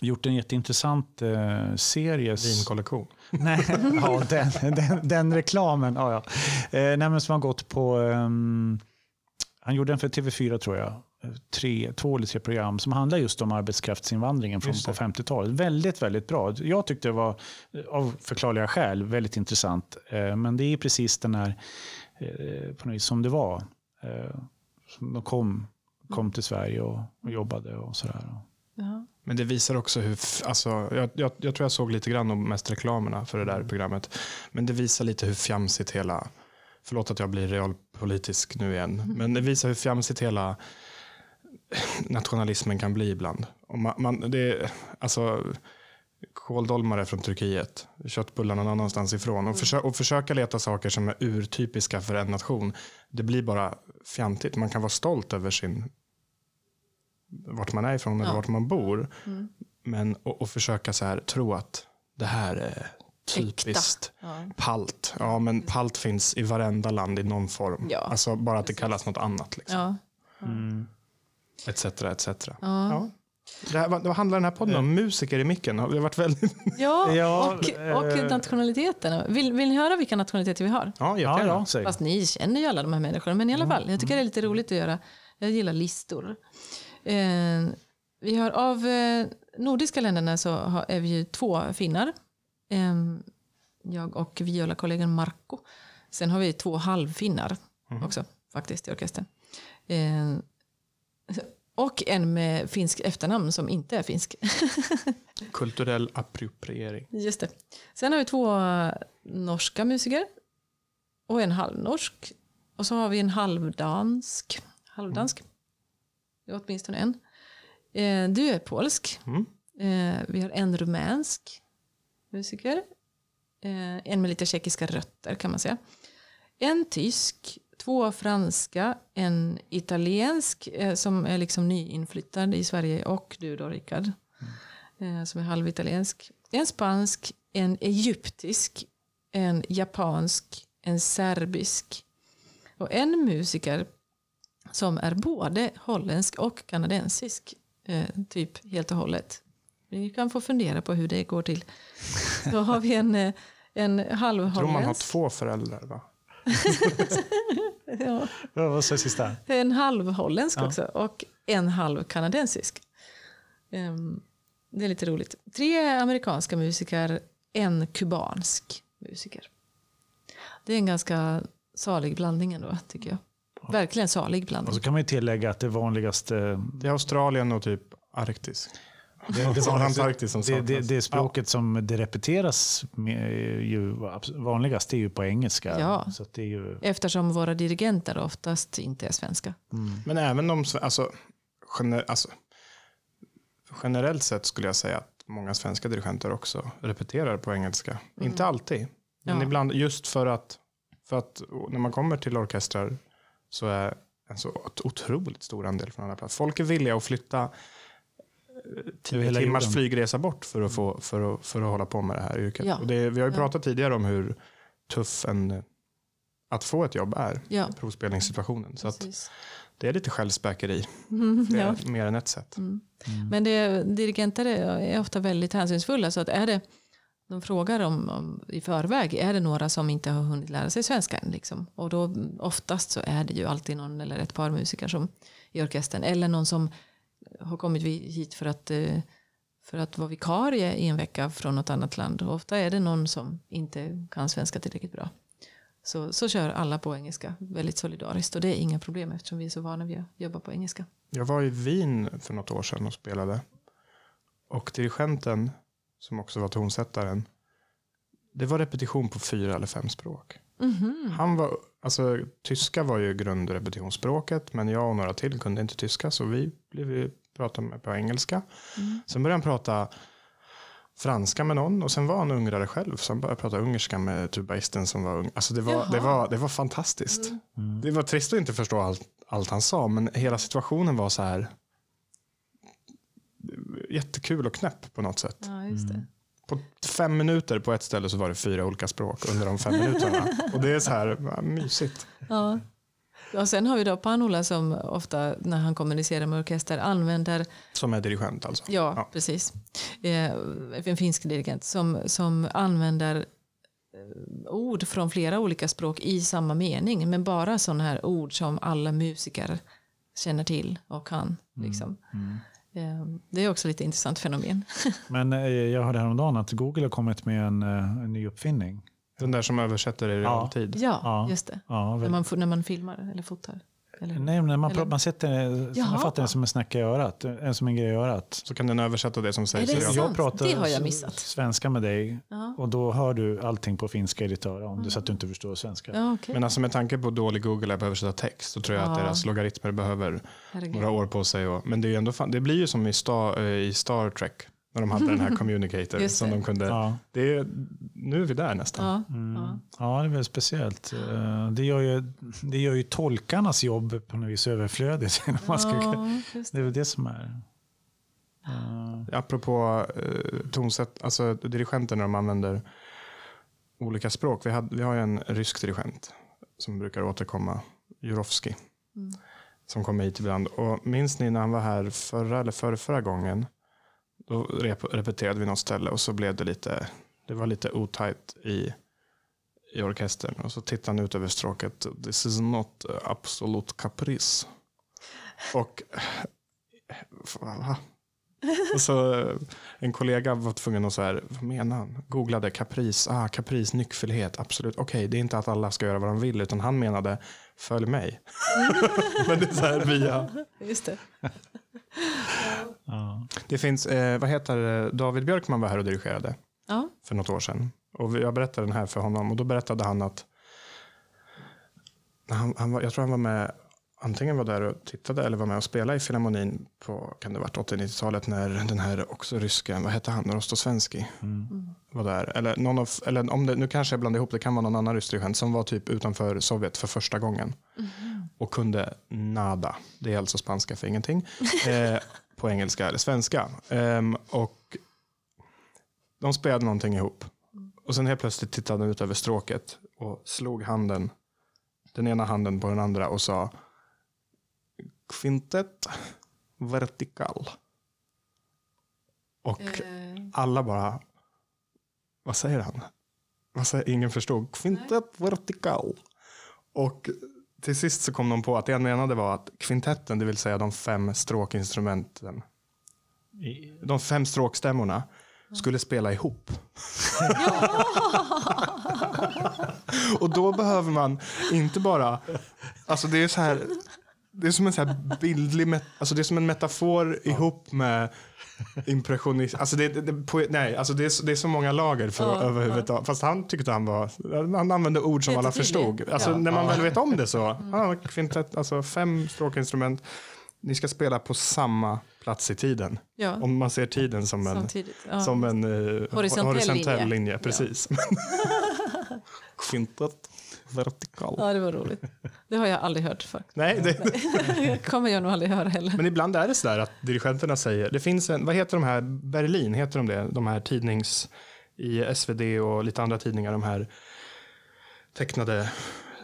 gjort en jätteintressant eh, serie. Vinkollektion. <laughs> Nej, ja, den, den, den reklamen. Ja, ja. Eh, nej, som har gått på... ehm, han gjorde den för TV4 tror jag. Tre, två eller tre program som handlar just om arbetskraftsinvandringen från på det. 50-talet. Väldigt, väldigt bra. Jag tyckte det var av förklarliga skäl väldigt intressant. Eh, men det är precis den här, eh, på något vis som det var. Eh, som de kom, kom till Sverige och, och jobbade och sådär. Ja. Men det visar också hur, alltså, jag, jag, jag tror jag såg lite grann om mest reklamerna för det där programmet. Men det visar lite hur fjamsigt hela, förlåt att jag blir realpolitisk nu igen, men det visar hur fjamsigt hela <laughs> nationalismen kan bli ibland. Och man, man, det, alltså, kåldolmare från Turkiet, köttbullar någon annanstans ifrån och, försö, och försöka leta saker som är urtypiska för en nation. Det blir bara fjantigt. Man kan vara stolt över sin vart man är ifrån eller Ja. vart man bor. Men och, och försöka så här, tro att det här är typiskt Ja. palt. Ja, men palt finns i varenda land i någon form. Ja, alltså bara att det kallas något annat. Liksom. Ja. Etc, etc. Ja. Ja. Det här, vad, handlar den här podden om? Musiker i micken? Det har varit väldigt... <laughs> Ja, Ja, och, eh, och nationaliteterna. Vill, vill ni höra vilka nationaliteter vi har? Ja, Ja, ja, säg. Fast ni känner ju alla de här människorna. Men i alla fall, jag tycker det är lite roligt att göra. Jag gillar listor. Eh, vi har av eh, nordiska länderna så har, är vi ju två finnar. Eh, jag och viola-kollegan Marco. Sen har vi två halvfinnar också faktiskt i orkestern. Och en med finsk efternamn som inte är finsk. <laughs> Kulturell appropriering. Just det. Sen har vi två norska musiker och en halvnorsk. Och så har vi en halvdansk. Halvdansk. Är åtminstone en. Eh, du är polsk. Mm. Eh, vi har en rumänsk musiker. Eh, en med lite tjeckiska rötter kan man säga. En tysk, två franska, en italiensk eh, som är liksom nyinflyttad i Sverige och du då Rickard eh, som är halvitaliensk. En spansk, en egyptisk, en japansk, en serbisk och en musiker som är både holländsk och kanadensisk. Eh, typ helt och hållet. Vi kan få fundera på hur det går till. Då har vi en, en Jag tror man har halvholländsk. två föräldrar va? Ja, Vad det sista? en halvholländsk Ja. också och en halv kanadensisk. Ehm, det är lite roligt. Tre amerikanska musiker, en kubansk musiker. Det är en ganska salig blandning ändå, tycker jag. Verkligen salig Och blandning. så kan man ju tillägga att det vanligaste... Det är Australien och typ Arktis. Det, Det är Antarktis som det, det, det språket som det repeteras med, är ju vanligast är ju på engelska. Ja. Så att det är ju, Eftersom våra dirigenter oftast inte är svenska. Men även om, alltså, gener, alltså, generellt sett skulle jag säga att många svenska dirigenter också repeterar på engelska. Inte alltid, men Ja. ibland just för att, för att när man kommer till orkestrar så är en så otroligt stor andel från andra plats. Folk är villiga att flytta tio hela timmars jorden. flygresa bort för att, få, för, att, för att hålla på med det här yrket. Ja. Och det, vi har ju Ja. pratat tidigare om hur tuff en, att få ett jobb är, Ja, provspelningssituationen. Så att det är lite självspäkeri. Mm, ja. mer än ett sätt. Men det, dirigenter är är ofta väldigt hänsynsfulla. Så att är det, de frågar om, om, i förväg, är det några som inte har hunnit lära sig svenska än? Liksom? Och då oftast så är det ju alltid någon eller ett par musiker som, i orkestern. Eller någon som har kommit hit för att, eh, för att vara vikarie i en vecka från något annat land. Och ofta är det någon som inte kan svenska tillräckligt bra. Så, så kör alla på engelska väldigt solidariskt. Och det är inga problem eftersom vi är så vana vid att jobba på engelska. Jag var i Wien för något år sedan och spelade. Och dirigenten, som också var tonsättaren, det var repetition på fyra eller fem språk. Mhm. Han var, alltså, tyska var ju grundrepetitionsspråket, men jag och några till kunde inte tyska, så vi blev ju prata med på engelska. Mm. Sen började han prata franska med någon och sen var han ungrare själv. Så han började prata ungerska med tubaisten som var ung. Alltså det var, det var, det var fantastiskt. Det var trist att inte förstå allt, allt han sa, men hela situationen var så här jättekul och knäpp på något sätt. Ja, just det. På fem minuter på ett ställe så var det fyra olika språk under de fem minuterna. Och det är så här ja, mysigt. Ja. Och sen har vi då Panola som ofta när han kommunicerar med orkester använder, Som är dirigent alltså? ja, Ja. precis, eh, en finsk dirigent som, som använder eh, ord från flera olika språk i samma mening. Men bara sådana här ord som alla musiker känner till och kan. Liksom. Eh, Det är också lite intressant fenomen. <laughs> Men eh, jag hörde häromdagen att Google har kommit med en, eh, en ny uppfinning. Den där som översätter i Ja. realtid? Ja, Ja. just det. Ja, När man, när man filmar eller fotar. Eller? nej, men man, Eller- man sätter, Jaha. man fattar det som en snäcka i örat. En som en grej i örat. Så kan den översätta det som sägs Är det sant? Jag pratar Det har jag missat. svenska med dig Ja. och då hör du allting på finska i ditt öra om det så att du inte förstår svenska. Ja, okej. Men alltså med tanke på dålig Google app översätta text så tror jag att Ja. deras logaritmer behöver Herregud. några år på sig. Och, men det, är ändå fan, det blir ju som i Star, eh, i Star Trek när de hade den här communicator <laughs> som det. de kunde. Ja. Det är, nu är vi där nästan. Ja, Mm. ja. Ja, det är väldigt speciellt. Eh, Det gör, ju, det gör ju tolkarnas jobb på något vis överflödigt. <laughs> om Man ska, Ja, just det är väl det som är... eh, Apropå eh, tonsätt, alltså dirigenter när de använder olika språk. Vi, hade, vi har ju en rysk dirigent som brukar återkomma, Jurovski, Mm. som kommer hit ibland. Och minns ni när han var här förra eller förra, förra gången? Då rep, repeterade vi något ställe och så blev det lite, det var lite otajt i, i orkestern. Och så tittade han ut över stråket. This is not absolut caprice. Och va? Och så eh, en kollega var tvungen att så här, vad menar han? Googlade kapris, ah, kapris, nyckfullhet, absolut. Okej, det är inte att alla ska göra vad de vill, utan han menade följ mig. <laughs> Men det är så här via, Just det. <laughs> ja. det finns, eh, vad heter det? David Björkman var här och dirigerade Ja. för något år sedan. Och jag berättade den här för honom och då berättade han att han, han var, jag tror han var med, antingen var där och tittade eller var med och spelade i Filharmonin på, kan det ha varit 80-90-talet när den här också ryska, vad hette han, Rostosvenski Mm. var där. Eller, någon av, eller om det, nu kanske jag blandar ihop, det kan vara någon annan rysk dirigent som var typ utanför Sovjet för första gången. Och kunde nada, det är alltså spanska för ingenting, <laughs> eh, på engelska eller svenska. Ehm, och de spelade någonting ihop. Och sen helt plötsligt tittade han ut över stråket och slog handen, den ena handen på den andra och sa Quintet vertikal. Och Eh, alla bara, vad säger han? Vad säger, ingen förstod. Quintet vertikal. Och till sist så kom de på att det han menade var att kvintetten, det vill säga de fem stråkinstrumenten, de fem stråkstämmorna, skulle spela ihop. <laughs> Och då behöver man inte bara, alltså det är så här, det är som en så här bildlig, alltså det är som en metafor ihop med impressionism. Alltså det, det, det, på, nej, alltså det, är, så- det är så många lager för Ja, överhuvudtaget. Fast han tyckte han var, han använde ord som alla förstod. Alltså Ja. när man väl vet om det så, ja, kvintett, alltså fem stråkinstrument, ni ska spela på samma plats i tiden. ja, Om man ser tiden som en. Ja. som en eh, Horisontell horisontell linje. linje. precis. <laughs> Kvintet vertikal. ja, det var roligt. Det har jag aldrig hört för. Nej, det, <laughs> Det kommer jag nog aldrig höra heller. men ibland är det så där att dirigenterna säger, det finns en, vad heter de här, Berlin, heter de det? De här tidnings, i SvD och lite andra tidningar, de här tecknade,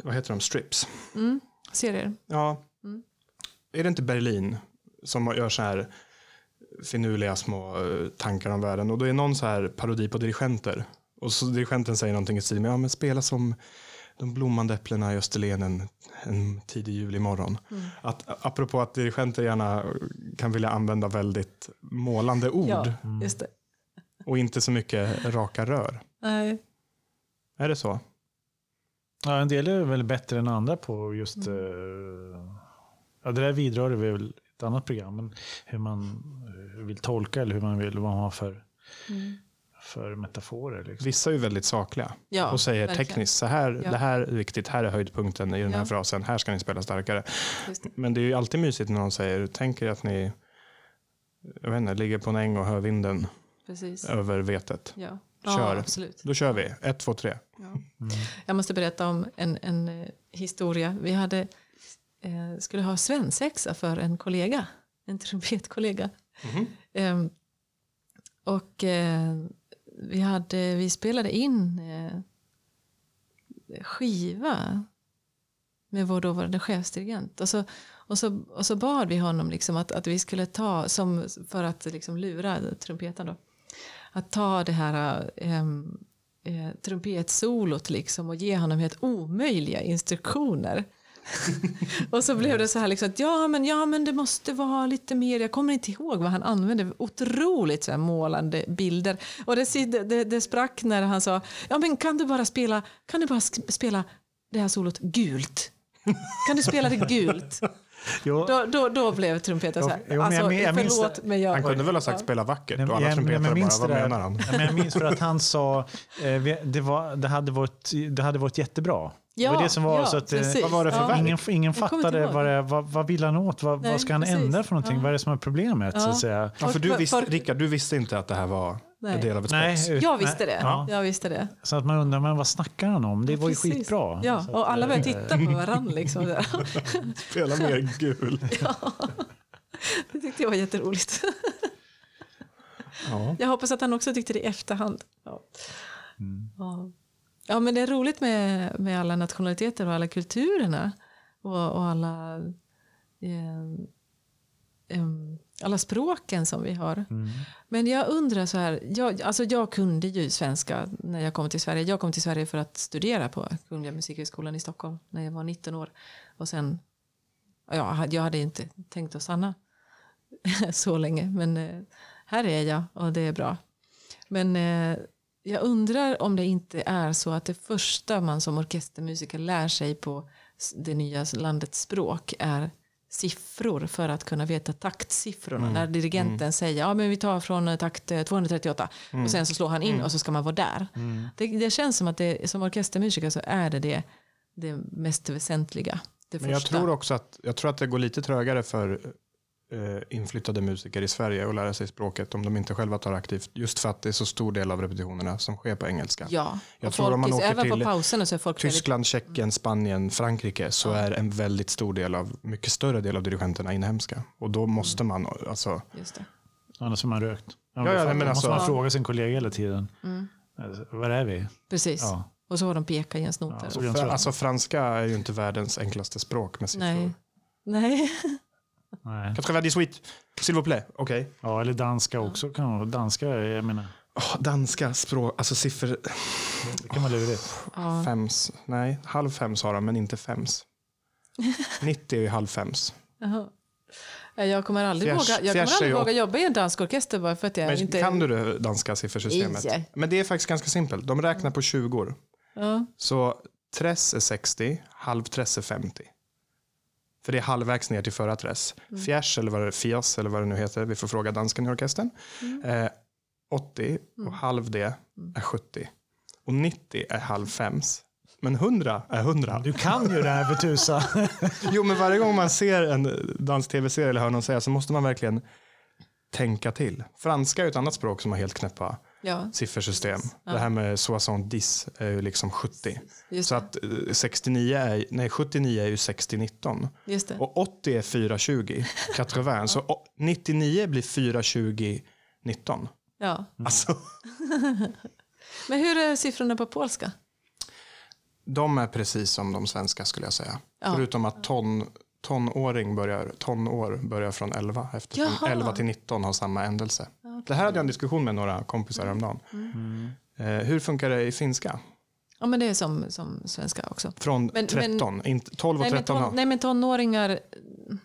vad heter de, strips. Mm. Serier. Ja, Mm. är det inte Berlin som gör så här finurliga små eh, tankar om världen och då är någon så här parodi på dirigenter och så dirigenten säger någonting i stil med ja men spela som de blommande äpplena i Österlen en, en tidig julimorgon. Mm. Att, apropå att dirigenter gärna kan vilja använda väldigt målande ord Ja, just det. och inte så mycket raka rör. Nej. Är det så? Ja, en del är väl bättre än andra på just... Mm. eh, ja, det där vidrör vi väl ett annat program. Men hur man eh, vill tolka eller hur man vill, vad man har för, Mm. För metaforer. Liksom. Vissa är ju väldigt sakliga Ja, och säger verkligen. tekniskt så här, Ja. det här är viktigt, här är höjdpunkten i den här Ja. frasen, här ska ni spela starkare. Det. Men det är ju alltid mysigt när någon säger, tänk er att ni jag vet inte, ligger på en äng och hör vinden Precis. över vetet. Ja. Kör. Ja, absolut. Då kör vi, ett, två, tre. Ja. Mm. Jag måste berätta om en, en eh, historia. Vi hade, eh, skulle ha svensexa för en kollega, en trumpetkollega. Mhm. Ehm, och eh, vi, hade, vi spelade in eh, skiva med vår dåvarande chefsdirigent. Och så, och så, och så bad vi honom liksom att, att vi skulle ta, som, för att liksom lura trumpeten då, att ta det här ähm, eh, trumpetsolot liksom och ge honom helt omöjliga instruktioner. <laughs> och så blev det så här liksom att ja men, ja men det måste vara lite mer, jag kommer inte ihåg vad han använde, otroligt så här målande bilder. Och det, det, det sprack när han sa, ja men kan du bara spela, kan du bara spela det här solot gult? Kan du spela det gult? Då, då, då blev trumpeten så här. Jo, alltså, jag, jag förlåt, men jag... Han kunde väl ha sagt spela vackert och alla trumpeter bara, vad menar han? men jag minns för att han sa, eh, det, var, det, hade varit, det hade varit jättebra. Ja, det var det som var ja, så att, eh, vad var det för ja. Ingen, ingen fattade vad, det, vad, vad vill han åt, vad, Nej, vad ska han precis. ändra för någonting, ja. vad är det som är problemet? Så att säga. Ja, för du visste, Rickard, du visste inte att det här var Nej. del av ett Nej, Jag visste det. Ja. Jag visste det. Så att man undrar, men vad snackar han om? Det var ju precis. skitbra. Ja, och alla började eh, titta på varandra. Liksom. <laughs> Spela mer gul. <laughs> ja. Det tyckte jag var jätteroligt. ja. Jag hoppas att han också tyckte det i efterhand. Ja. Mm. ja. Ja, men det är roligt med, med alla nationaliteter och alla kulturerna. Och, och alla, eh, eh, alla språken som vi har. Mm. Men jag undrar så här. Jag, alltså jag kunde ju svenska när jag kom till Sverige. Jag kom till Sverige för att studera på Kungliga Musikhögskolan i Stockholm när jag var 19 år. Och sen, ja, jag hade inte tänkt att stanna <laughs> så länge. Men eh, här är jag och det är bra. Men eh, jag undrar om det inte är så att det första man som orkestermusiker lär sig på det nya landets språk är siffror för att kunna veta taktsiffrorna. Mm. När dirigenten mm. säger ja men vi tar från eh, takt 238 eh, mm. och sen så slår han in mm. och så ska man vara där. Mm. Det, det, känns som att det, som orkestermusiker så är det det, det mest väsentliga. Det men jag tror också att, jag tror att det går lite trögare för inflyttade musiker i Sverige och lära sig språket om de inte själva tar aktivt. Just för att det är så stor del av repetitionerna som sker på engelska. Ja, jag tror om man åker till pauserna så är folk Tyskland, väldigt... Tjeckien, Spanien, Frankrike så ja. är en väldigt stor del av, mycket större del av dirigenterna inhemska. Och då måste mm. man, alltså. Just det. Annars har man rökt. Ja, ja, men måste alltså, man fråga sin kollega hela tiden. Mm. Alltså, var är vi? Precis. Ja. Och så har de pekat i en snot. Ja, alltså franska är ju inte världens enklaste språk med siffror. Nej. Nej. <laughs> Nej. 98 s'il vous plaît. Okej. Okay. Ja, eller danska också. Kan danska, jag menar. Oh, danska språk, alltså siffror. Det kan man lurigt. Oh, fems, nej, halv fems har de, men inte fems. <laughs> 90 är ju halv fems. Jag kommer aldrig, fjärs, våga, jag kommer aldrig våga jobba i en dansk orkester bara för att jag men inte... Kan du det danska siffersystemet? I. Men det är faktiskt ganska simpelt. De räknar på 20. Ja. Så tress är 60, halv tress är 50. För det är halvvägs ner till förra träss. Mm. Fjärs eller vad det, fjärs eller vad det nu heter, vi får fråga dansken i orkestern. Mm. Eh, 80 och mm. halv det mm. är 70. Och 90 är halv fems. Men 100 är 100. Du kan ju det här för tusan. <laughs> jo, men varje gång man ser en dans-tv-serie eller hör någon säga så måste man verkligen tänka till. Franska är ett annat språk som har helt knäppa ja. siffersystem. Ja. Det här med soixante-dix är ju liksom 70. Så att 69 eh, är, nej, 79 är ju 60-19. Och 80 är 420, 80. Så 99 blir 420, 19. Ja. Alltså. <laughs> Men hur är siffrorna på polska? De är precis som de svenska skulle jag säga. Ja. Förutom att ton, tonåring börjar, tonår börjar från 11 eftersom Jaha. 11 till 19 har samma ändelse. Okay. Det här hade jag en diskussion med några kompisar häromdagen. Mm. Eh, hur funkar det i finska? Ja, men det är som, som svenska också. Från men, 13, men, inte 12 och nej, 13? Men ton, nej, men tonåringar...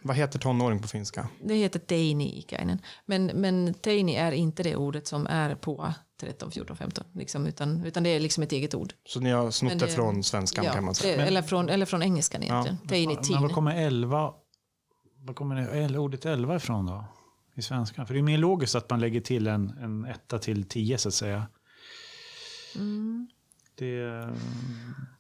Vad heter tonåring på finska? Det heter teini-ikäinen. Men, men teini är inte det ordet som är på 13, 14, 15. Liksom, utan, utan det är liksom ett eget ord. Så ni har snott det, från svenskan ja, kan man säga? Det, eller, från, eller från engelskan egentligen. Ja. Teini, men var kommer 11, var kommer ordet 11 ifrån då? I svenskan? För det är mer logiskt att man lägger till en, en etta till tio, så att säga. Mm. Det,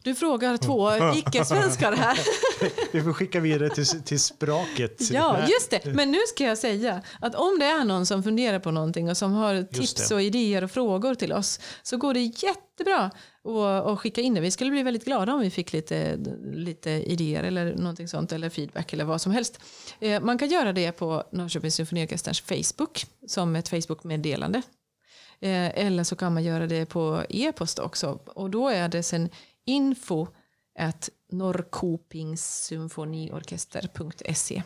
du frågar två <laughs> icke-svenskar här. <laughs> Vi får skicka vidare till, till språket. Ja, just det. Men nu ska jag säga att om det är någon som funderar på någonting och som har tips och idéer och frågor till oss så går det jättebra att skicka in det. Vi skulle bli väldigt glada om vi fick lite, lite idéer eller någonting sånt eller feedback eller vad som helst. Eh, man kan göra det på Norrköpings symfoniorkesterns Facebook som ett Facebook-meddelande Eh, eller så kan man göra det på e-post också. Och då är det sen info at norrkopingssymfoniorkester.se.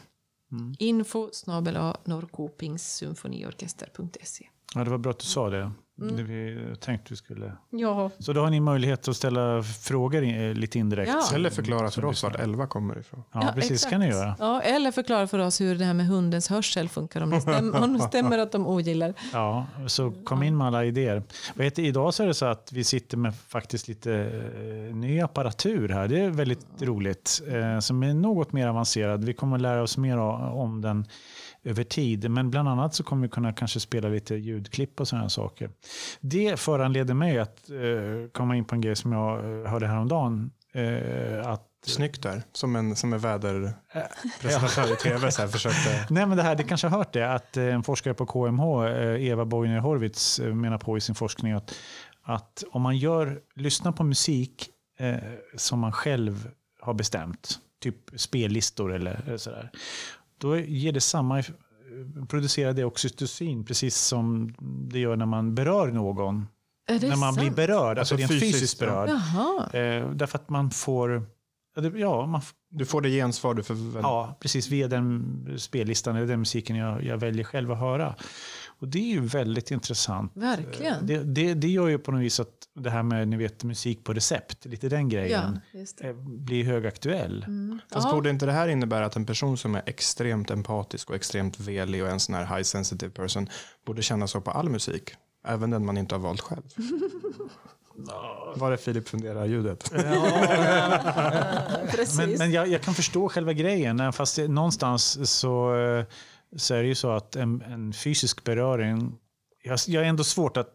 Mm. Info snabel norrkopingssymfoniorkester.se. Ja, det var bra att du sa det. Mm. det vi tänkte vi skulle... Ja, Så då har ni möjlighet att ställa frågor i- lite indirekt. Ja. Eller förklara för oss vart lyssnar. 11 kommer ifrån. Ja, precis. exakt. kan ni göra. Ja, eller förklara för oss hur det här med hundens hörsel funkar. Om det stämmer, om det stämmer att de ogillar. <laughs> Ja, så kom in med alla idéer. Heter, idag så är det så att vi sitter med faktiskt lite eh, ny apparatur här. Det är väldigt roligt. Eh, som är något mer avancerad. Vi kommer lära oss mer om den över tid. Men bland annat så kommer vi kunna kanske spela lite ljudklipp och sådana saker. Det föranleder mig att eh, komma in på en grej som jag eh, hörde häromdagen. Eh, att Snyggt där, som en, som en väderpresentatör i tv så här, försökte... <laughs> Nej, men det här, det kanske har hört det, att eh, en forskare på KMH, eh, Eva Boiner Horvitz, eh, menar på i sin forskning att, att om man gör, lyssnar på musik eh, som man själv har bestämt, typ spellistor eller sådär, då ger det samma, eh, producerar det oxytocin precis som det gör när man berör någon. Är det när man blir sant? berörd, alltså, Alltså rent fysiskt, fysiskt ja. berörd. Jaha. Eh, därför att man får, ja, man, Du får det gensvar du förväntar Ja, precis via den spellistan eller den musiken jag, jag väljer själv att höra. Och det är ju väldigt intressant. Verkligen. Det, det, det gör ju på något vis att det här med ni vet, musik på recept, lite den Ja, grejen, det. eh, blir högaktuell. Mm. Fast Ja. borde inte det här innebära att en person som är extremt empatisk och extremt velig och en sån här high sensitive person borde känna så på all musik? Även den man inte har valt själv. <laughs> Var är Filip funderar ljudet? <laughs> <laughs> Precis. Men, men jag, jag kan förstå själva grejen, fast det, någonstans så, eh, så är det ju så att en, en fysisk beröring, jag, jag är ändå svårt att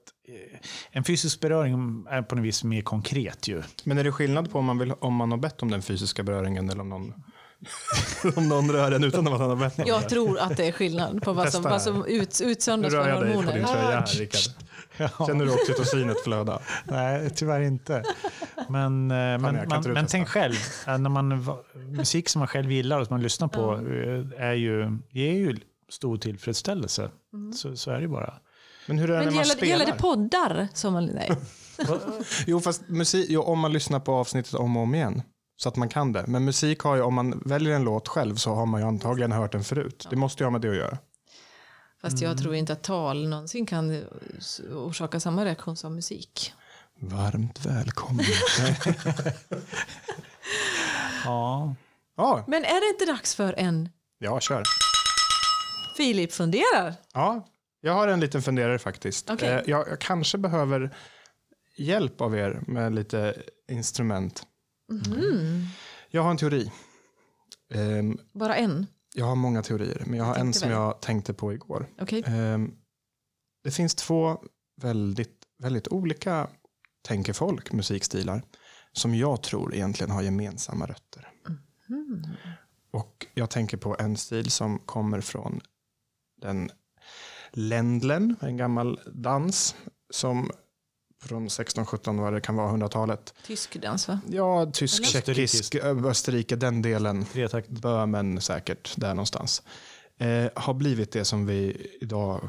en fysisk beröring är på något vis mer konkret ju. Men är det skillnad på om man, vill, om man har bett om den fysiska beröringen eller om någon, <laughs> om någon rör en utan att man har bett om det? Jag tror att det är skillnad på vad som, vad som ut, Nu utsöndras rör från jag dig på din hormoner. tröja här, Rickard. <laughs> Känner du oxytocinet flöda? <laughs> Nej, tyvärr inte. Men, eh, men, man, men tänk själv, eh, när man, musik som man själv gillar och som man lyssnar på eh, är ju, ger ju stor tillfredsställelse. Så, så är det bara. Men hur är det Men när man gäller, spelar? gäller det poddar? Som man, nej. <laughs> Jo, fast musik, jo, om man lyssnar på avsnittet om och om igen. Så att man kan det. Men musik har ju, om man väljer en låt själv så har man ju antagligen hört den förut. Det måste ju ha med det att göra. Fast jag tror inte att tal någonsin kan orsaka samma reaktion som musik. Varmt välkommen. <laughs> Ja. ja, Men är det inte dags för en ja, kör. Filip funderar? Ja, jag har en liten funderare faktiskt. Okej. Eh, Jag, jag kanske behöver hjälp av er med lite instrument. Mhm. Jag har en teori. Ehm, Bara en? Jag har många teorier, men jag har Jag en som väl. jag tänkte på igår. Okej. Ehm, Det finns två väldigt, väldigt olika tänkefolk, musikstilar, som jag tror egentligen har gemensamma rötter. Mhm. Och jag tänker på en stil som kommer från den Ländlen, en gammal dans som från 16-17 vad det kan vara, 100-talet. Tysk dans va? Ja, tysk, Eller? tjeckisk, Österrike, den delen. Tretakt. Böhmen säkert, där någonstans. Eh, har blivit det som vi idag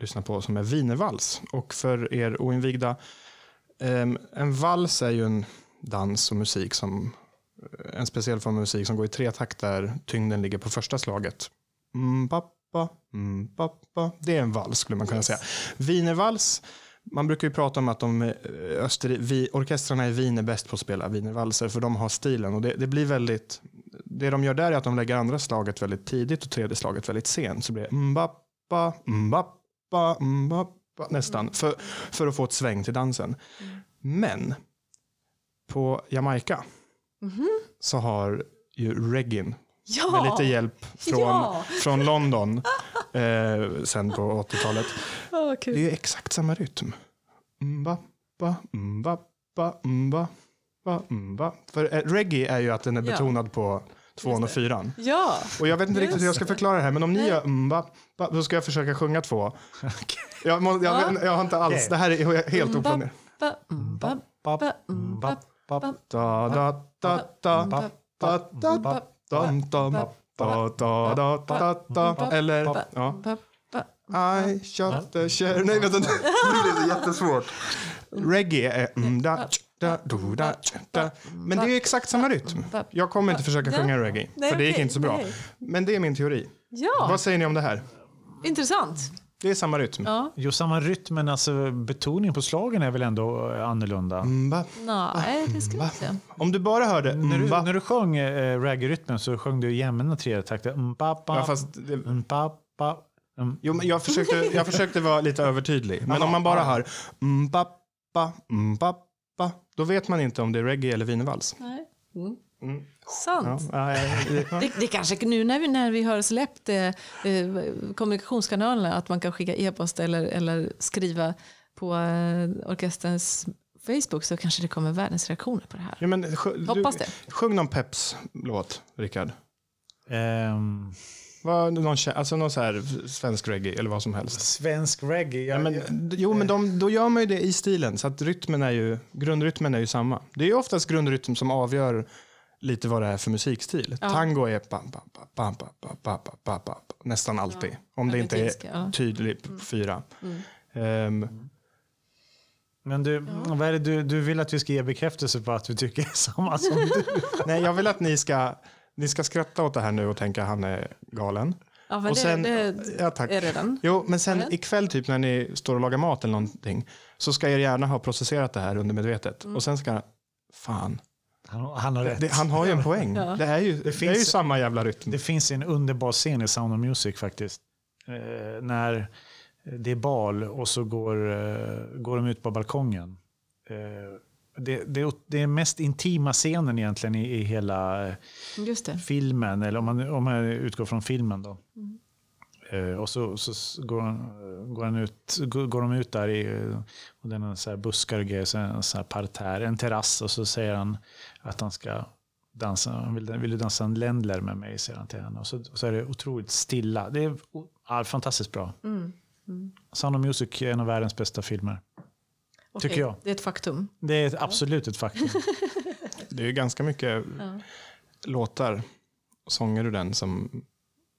lyssnar på som är wienervals. Och för er oinvigda, eh, en vals är ju en dans och musik som en speciell form av musik som går i tre takt där tyngden ligger på första slaget. Mm, pappa, mm. Det är en vals skulle man kunna säga. Wienervals, man brukar ju prata om att de eh, öster, vi, orkestrarna i Wien är bäst på att spela wienervalser för de har stilen och det, det blir väldigt det de gör där är att de lägger andra slaget väldigt tidigt och tredje slaget väldigt sent. Så blir det mbappa, mbappa, mbappa, nästan. För, för att få ett sväng till dansen. Men på Jamaica så har ju reggin Ja! med lite hjälp från, Ja! från London eh, sen på 80-talet. Åh, Det är ju exakt samma rytm. Mbappa, mbappa, mbappa, mbappa. För eh, reggae är ju att den är Ja. betonad på tvåan och fyran. Ja! Och jag vet inte Just riktigt hur jag ska förklara det här, men om ni Nej. gör mbappa, då ska jag försöka sjunga två. Jag, må, jag, Ja. jag har inte alls, Okej. det här är helt bap, bap, Da, da, da, da, da, da, da, dam, dam, da, da, da, da, da. Eller, ja. I shot the share. Nej, vänta. Nu <laughs> blir det jättesvårt. Reggae är mm, da, tsch, da, do, da, da. Men det är ju exakt samma rytm. Jag kommer inte försöka sjunga reggae, för det gick inte så bra. Men det är min teori. Ja, Vad säger ni om det här? intressant. Det är samma rytm. Ja. Jo, samma rytm, men alltså, betoningen på slagen är väl ändå eh, annorlunda. Mba. Nej, det ska jag inte säga. Om du bara hörde När, du, mba, när du sjöng eh, reggae-rytmen så sjöng du jämna tredje takter. Mbappa, ja, fast det, mbappa, mm. Jo, men jag försökte, jag försökte vara lite övertydlig. Men om man bara hör mbappa, mbappa, då vet man inte om det är reggae eller wienervals. Nej. Mm. Sant. Ja. Det, det kanske nu när vi, när vi har släppt eh, eh, kommunikationskanalerna att man kan skicka e-post eller, eller skriva på eh, orkesterns Facebook så kanske det kommer världens reaktioner på det här. Ja, men, sj- du, Hoppas det. Sjung någon Peps-låt, Rickard. Ehm, Vad, någon, alltså någon så här svensk reggae eller vad som helst. svensk reggae. Ja, men, jo, men de, då gör man ju det i stilen. Så att rytmen är ju, grundrytmen är ju samma. Det är ju oftast grundrytm som avgör lite vad det är för musikstil. Ja. Tango är bam, bam, bam, bam, bam, bam, bam, bam, bam, nästan alltid. Om det inte är ja. tydligt på fyra. Ehm, men du, vad är det du, du vill att vi ska ge bekräftelse på att vi tycker samma som du? nej, jag vill att ni ska, ni ska skratta åt det här nu och tänka han är galen. Ja, men Och det, sen- det Ja, tack. är redan. Jo, men sen Ja. ikväll typ när ni står och lagar mat eller någonting så ska er hjärna ha processerat det här undermedvetet. Mm. Och sen ska fan, Han, han har rätt. det, han har ju en poäng. Ja. Det, är ju, det, är ju finns- samma jävla rytm. Det finns en underbar scen i Sound of Music faktiskt. Eh, när det är bal och så går, eh, går de ut på balkongen. Eh, det, det, det är mest intima scenen egentligen i, i hela eh, Just det. filmen, eller om man, om man utgår från filmen. då. Eh, och så, så går, han- går, han ut, går, går de ut där i eh, och det är så här buskar och grejer, så en så här parterre, en terrass och så säger han att han ska dansa, han vill, vill du dansa en ländler med mig, säger han till henne. Och så, och så är det otroligt stilla. Det är ja, fantastiskt bra. Mm. Sound of Music är en av världens bästa filmer. Okej, Tycker jag. Det är ett faktum. Det är ett, absolut ett faktum. <laughs> Det är ganska mycket Ja. låtar och sånger ur den som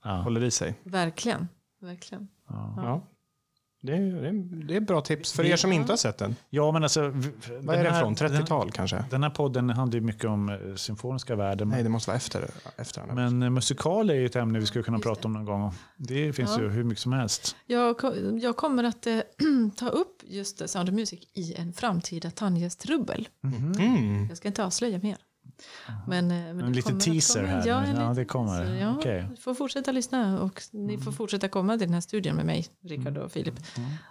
Ja, håller i sig. Verkligen. Verkligen. ja. Ja. Det, är, det, är, det är bra tips för er som inte har sett den. ja men alltså... Vad är den här- från? den- 30-tal kanske? Den här podden handlar ju mycket om eh, symfoniska världen. Nej, det måste vara efter. efter den. Men eh, musikal är ju ett ämne vi skulle kunna Just prata om någon gång. Det finns Ja. ju hur mycket som helst. Jag, jag kommer att eh, <clears throat> ta upp just Sound of Music i en framtida Tanjes-trubbel. Mm. Jag ska inte avslöja mer. Men, eh, men En liten teaser komma. här Ja, en Ja, det kommer. teaser. Ja. Mm. Ni får fortsätta lyssna och ni får fortsätta komma till den här studion med mig, Rickard och Filip.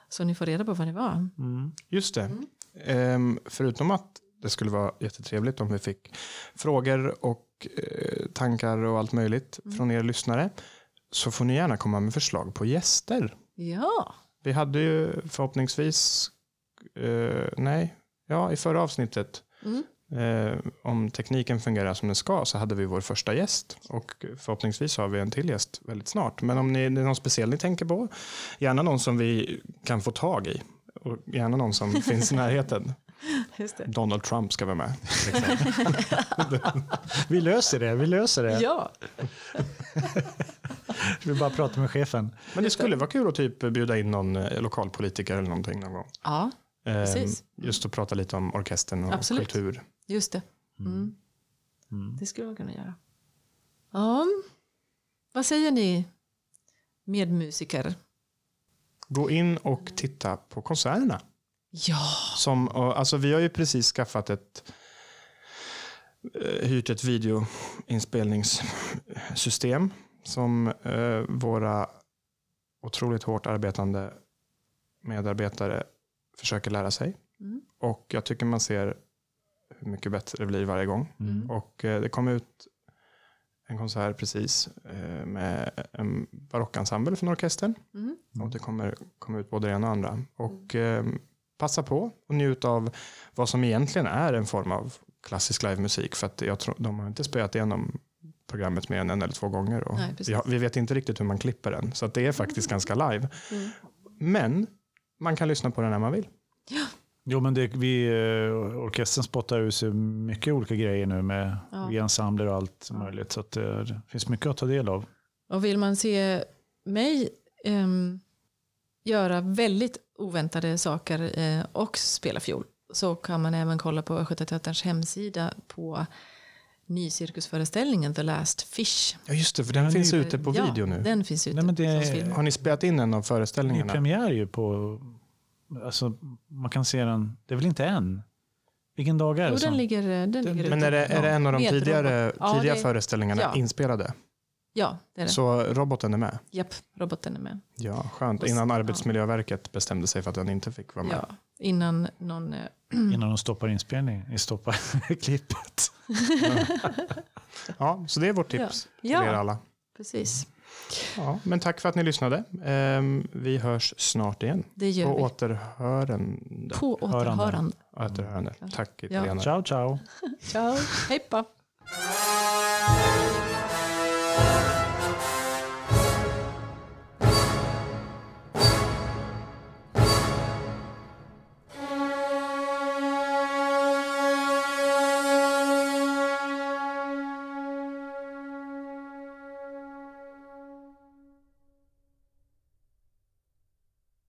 Så ni får reda på vad det var. Mm. Just det. Mm. Ehm, förutom att det skulle vara jättetrevligt om vi fick frågor och eh, tankar och allt möjligt Mm. från er lyssnare så får ni gärna komma med förslag på gäster. Ja, Vi hade ju förhoppningsvis, eh, nej, ja i förra avsnittet Mm. Eh, om tekniken fungerar som den ska så hade vi vår första gäst och förhoppningsvis har vi en till gäst väldigt snart. Men om ni, det är någon speciell ni tänker på, gärna någon som vi kan få tag i och gärna någon som <laughs> finns i närheten. Donald Trump ska vara med. <laughs> Vi löser det. Vi löser det. Ja, <laughs> Vi bara pratar med chefen. Men det skulle vara kul att typ bjuda in någon eh, lokalpolitiker eller någonting någon gång. ja Precis. just att prata lite om orkestern och Absolut. kultur. just det. Mm. Mm. Det skulle man kunna göra. Ja, vad säger ni medmusiker? Gå in och titta på konserterna. Ja, Som, alltså vi har ju precis skaffat ett eh, hyrt ett videoinspelningssystem som eh, våra otroligt hårt arbetande medarbetare försöker lära sig. Mm. Och jag tycker man ser hur mycket bättre det blir varje gång. Mm. Och eh, det kom ut en konsert precis eh, med en barockensemble från orkestern. Mm. Och det kommer komma ut både det ena och andra. Och eh, passa på och njut av vad som egentligen är en form av klassisk livemusik. För att jag tror, de har inte spelat igenom programmet mer än en eller två gånger. Och Nej, vi, har, vi vet inte riktigt hur man klipper den. Så att det är faktiskt ganska live. Mm. Men man kan lyssna på den när man vill. Jo, men det, vi, eh, orkestern spottar ut sig mycket olika grejer nu med Ja. ja. ensembler och allt möjligt. Så att, eh, det finns mycket att ta del av. Och vill man se mig ehm, göra väldigt oväntade saker eh, och spela fiol så kan man även kolla på Östgötateaterns hemsida på nycirkusföreställningen The Last Fish. Ja, just det, för den Ja, finns ny- ute på ja, video nu. Den finns ute Nej, men det-. Har ni spelat in en av Det är föreställningarna? premiär ju på... Alltså, man kan se den... Det är väl inte än? Vilken dag är det? Jo, den ligger, den ligger Men ute. är det, är det en av de tidigare, robot. Ja, tidiga det- föreställningarna ja. inspelade? Ja, det är det. Så roboten är med? Japp, roboten är med. Ja, skönt. Innan ja. Arbetsmiljöverket bestämde sig för att den inte fick vara med. Ja, innan någon... eh, <clears throat> Innan de stoppar inspelningen, stoppar <laughs> klippet. Ja, så det är vårt tips Ja. till er Ja. alla. Precis, Ja, men tack för att ni lyssnade. Ehm, vi hörs snart igen. det gör På vi. återhörande. På återhörande. återhörande. Tack Ja. italienare. Ciao, ciao. <laughs> Ciao, Yeah.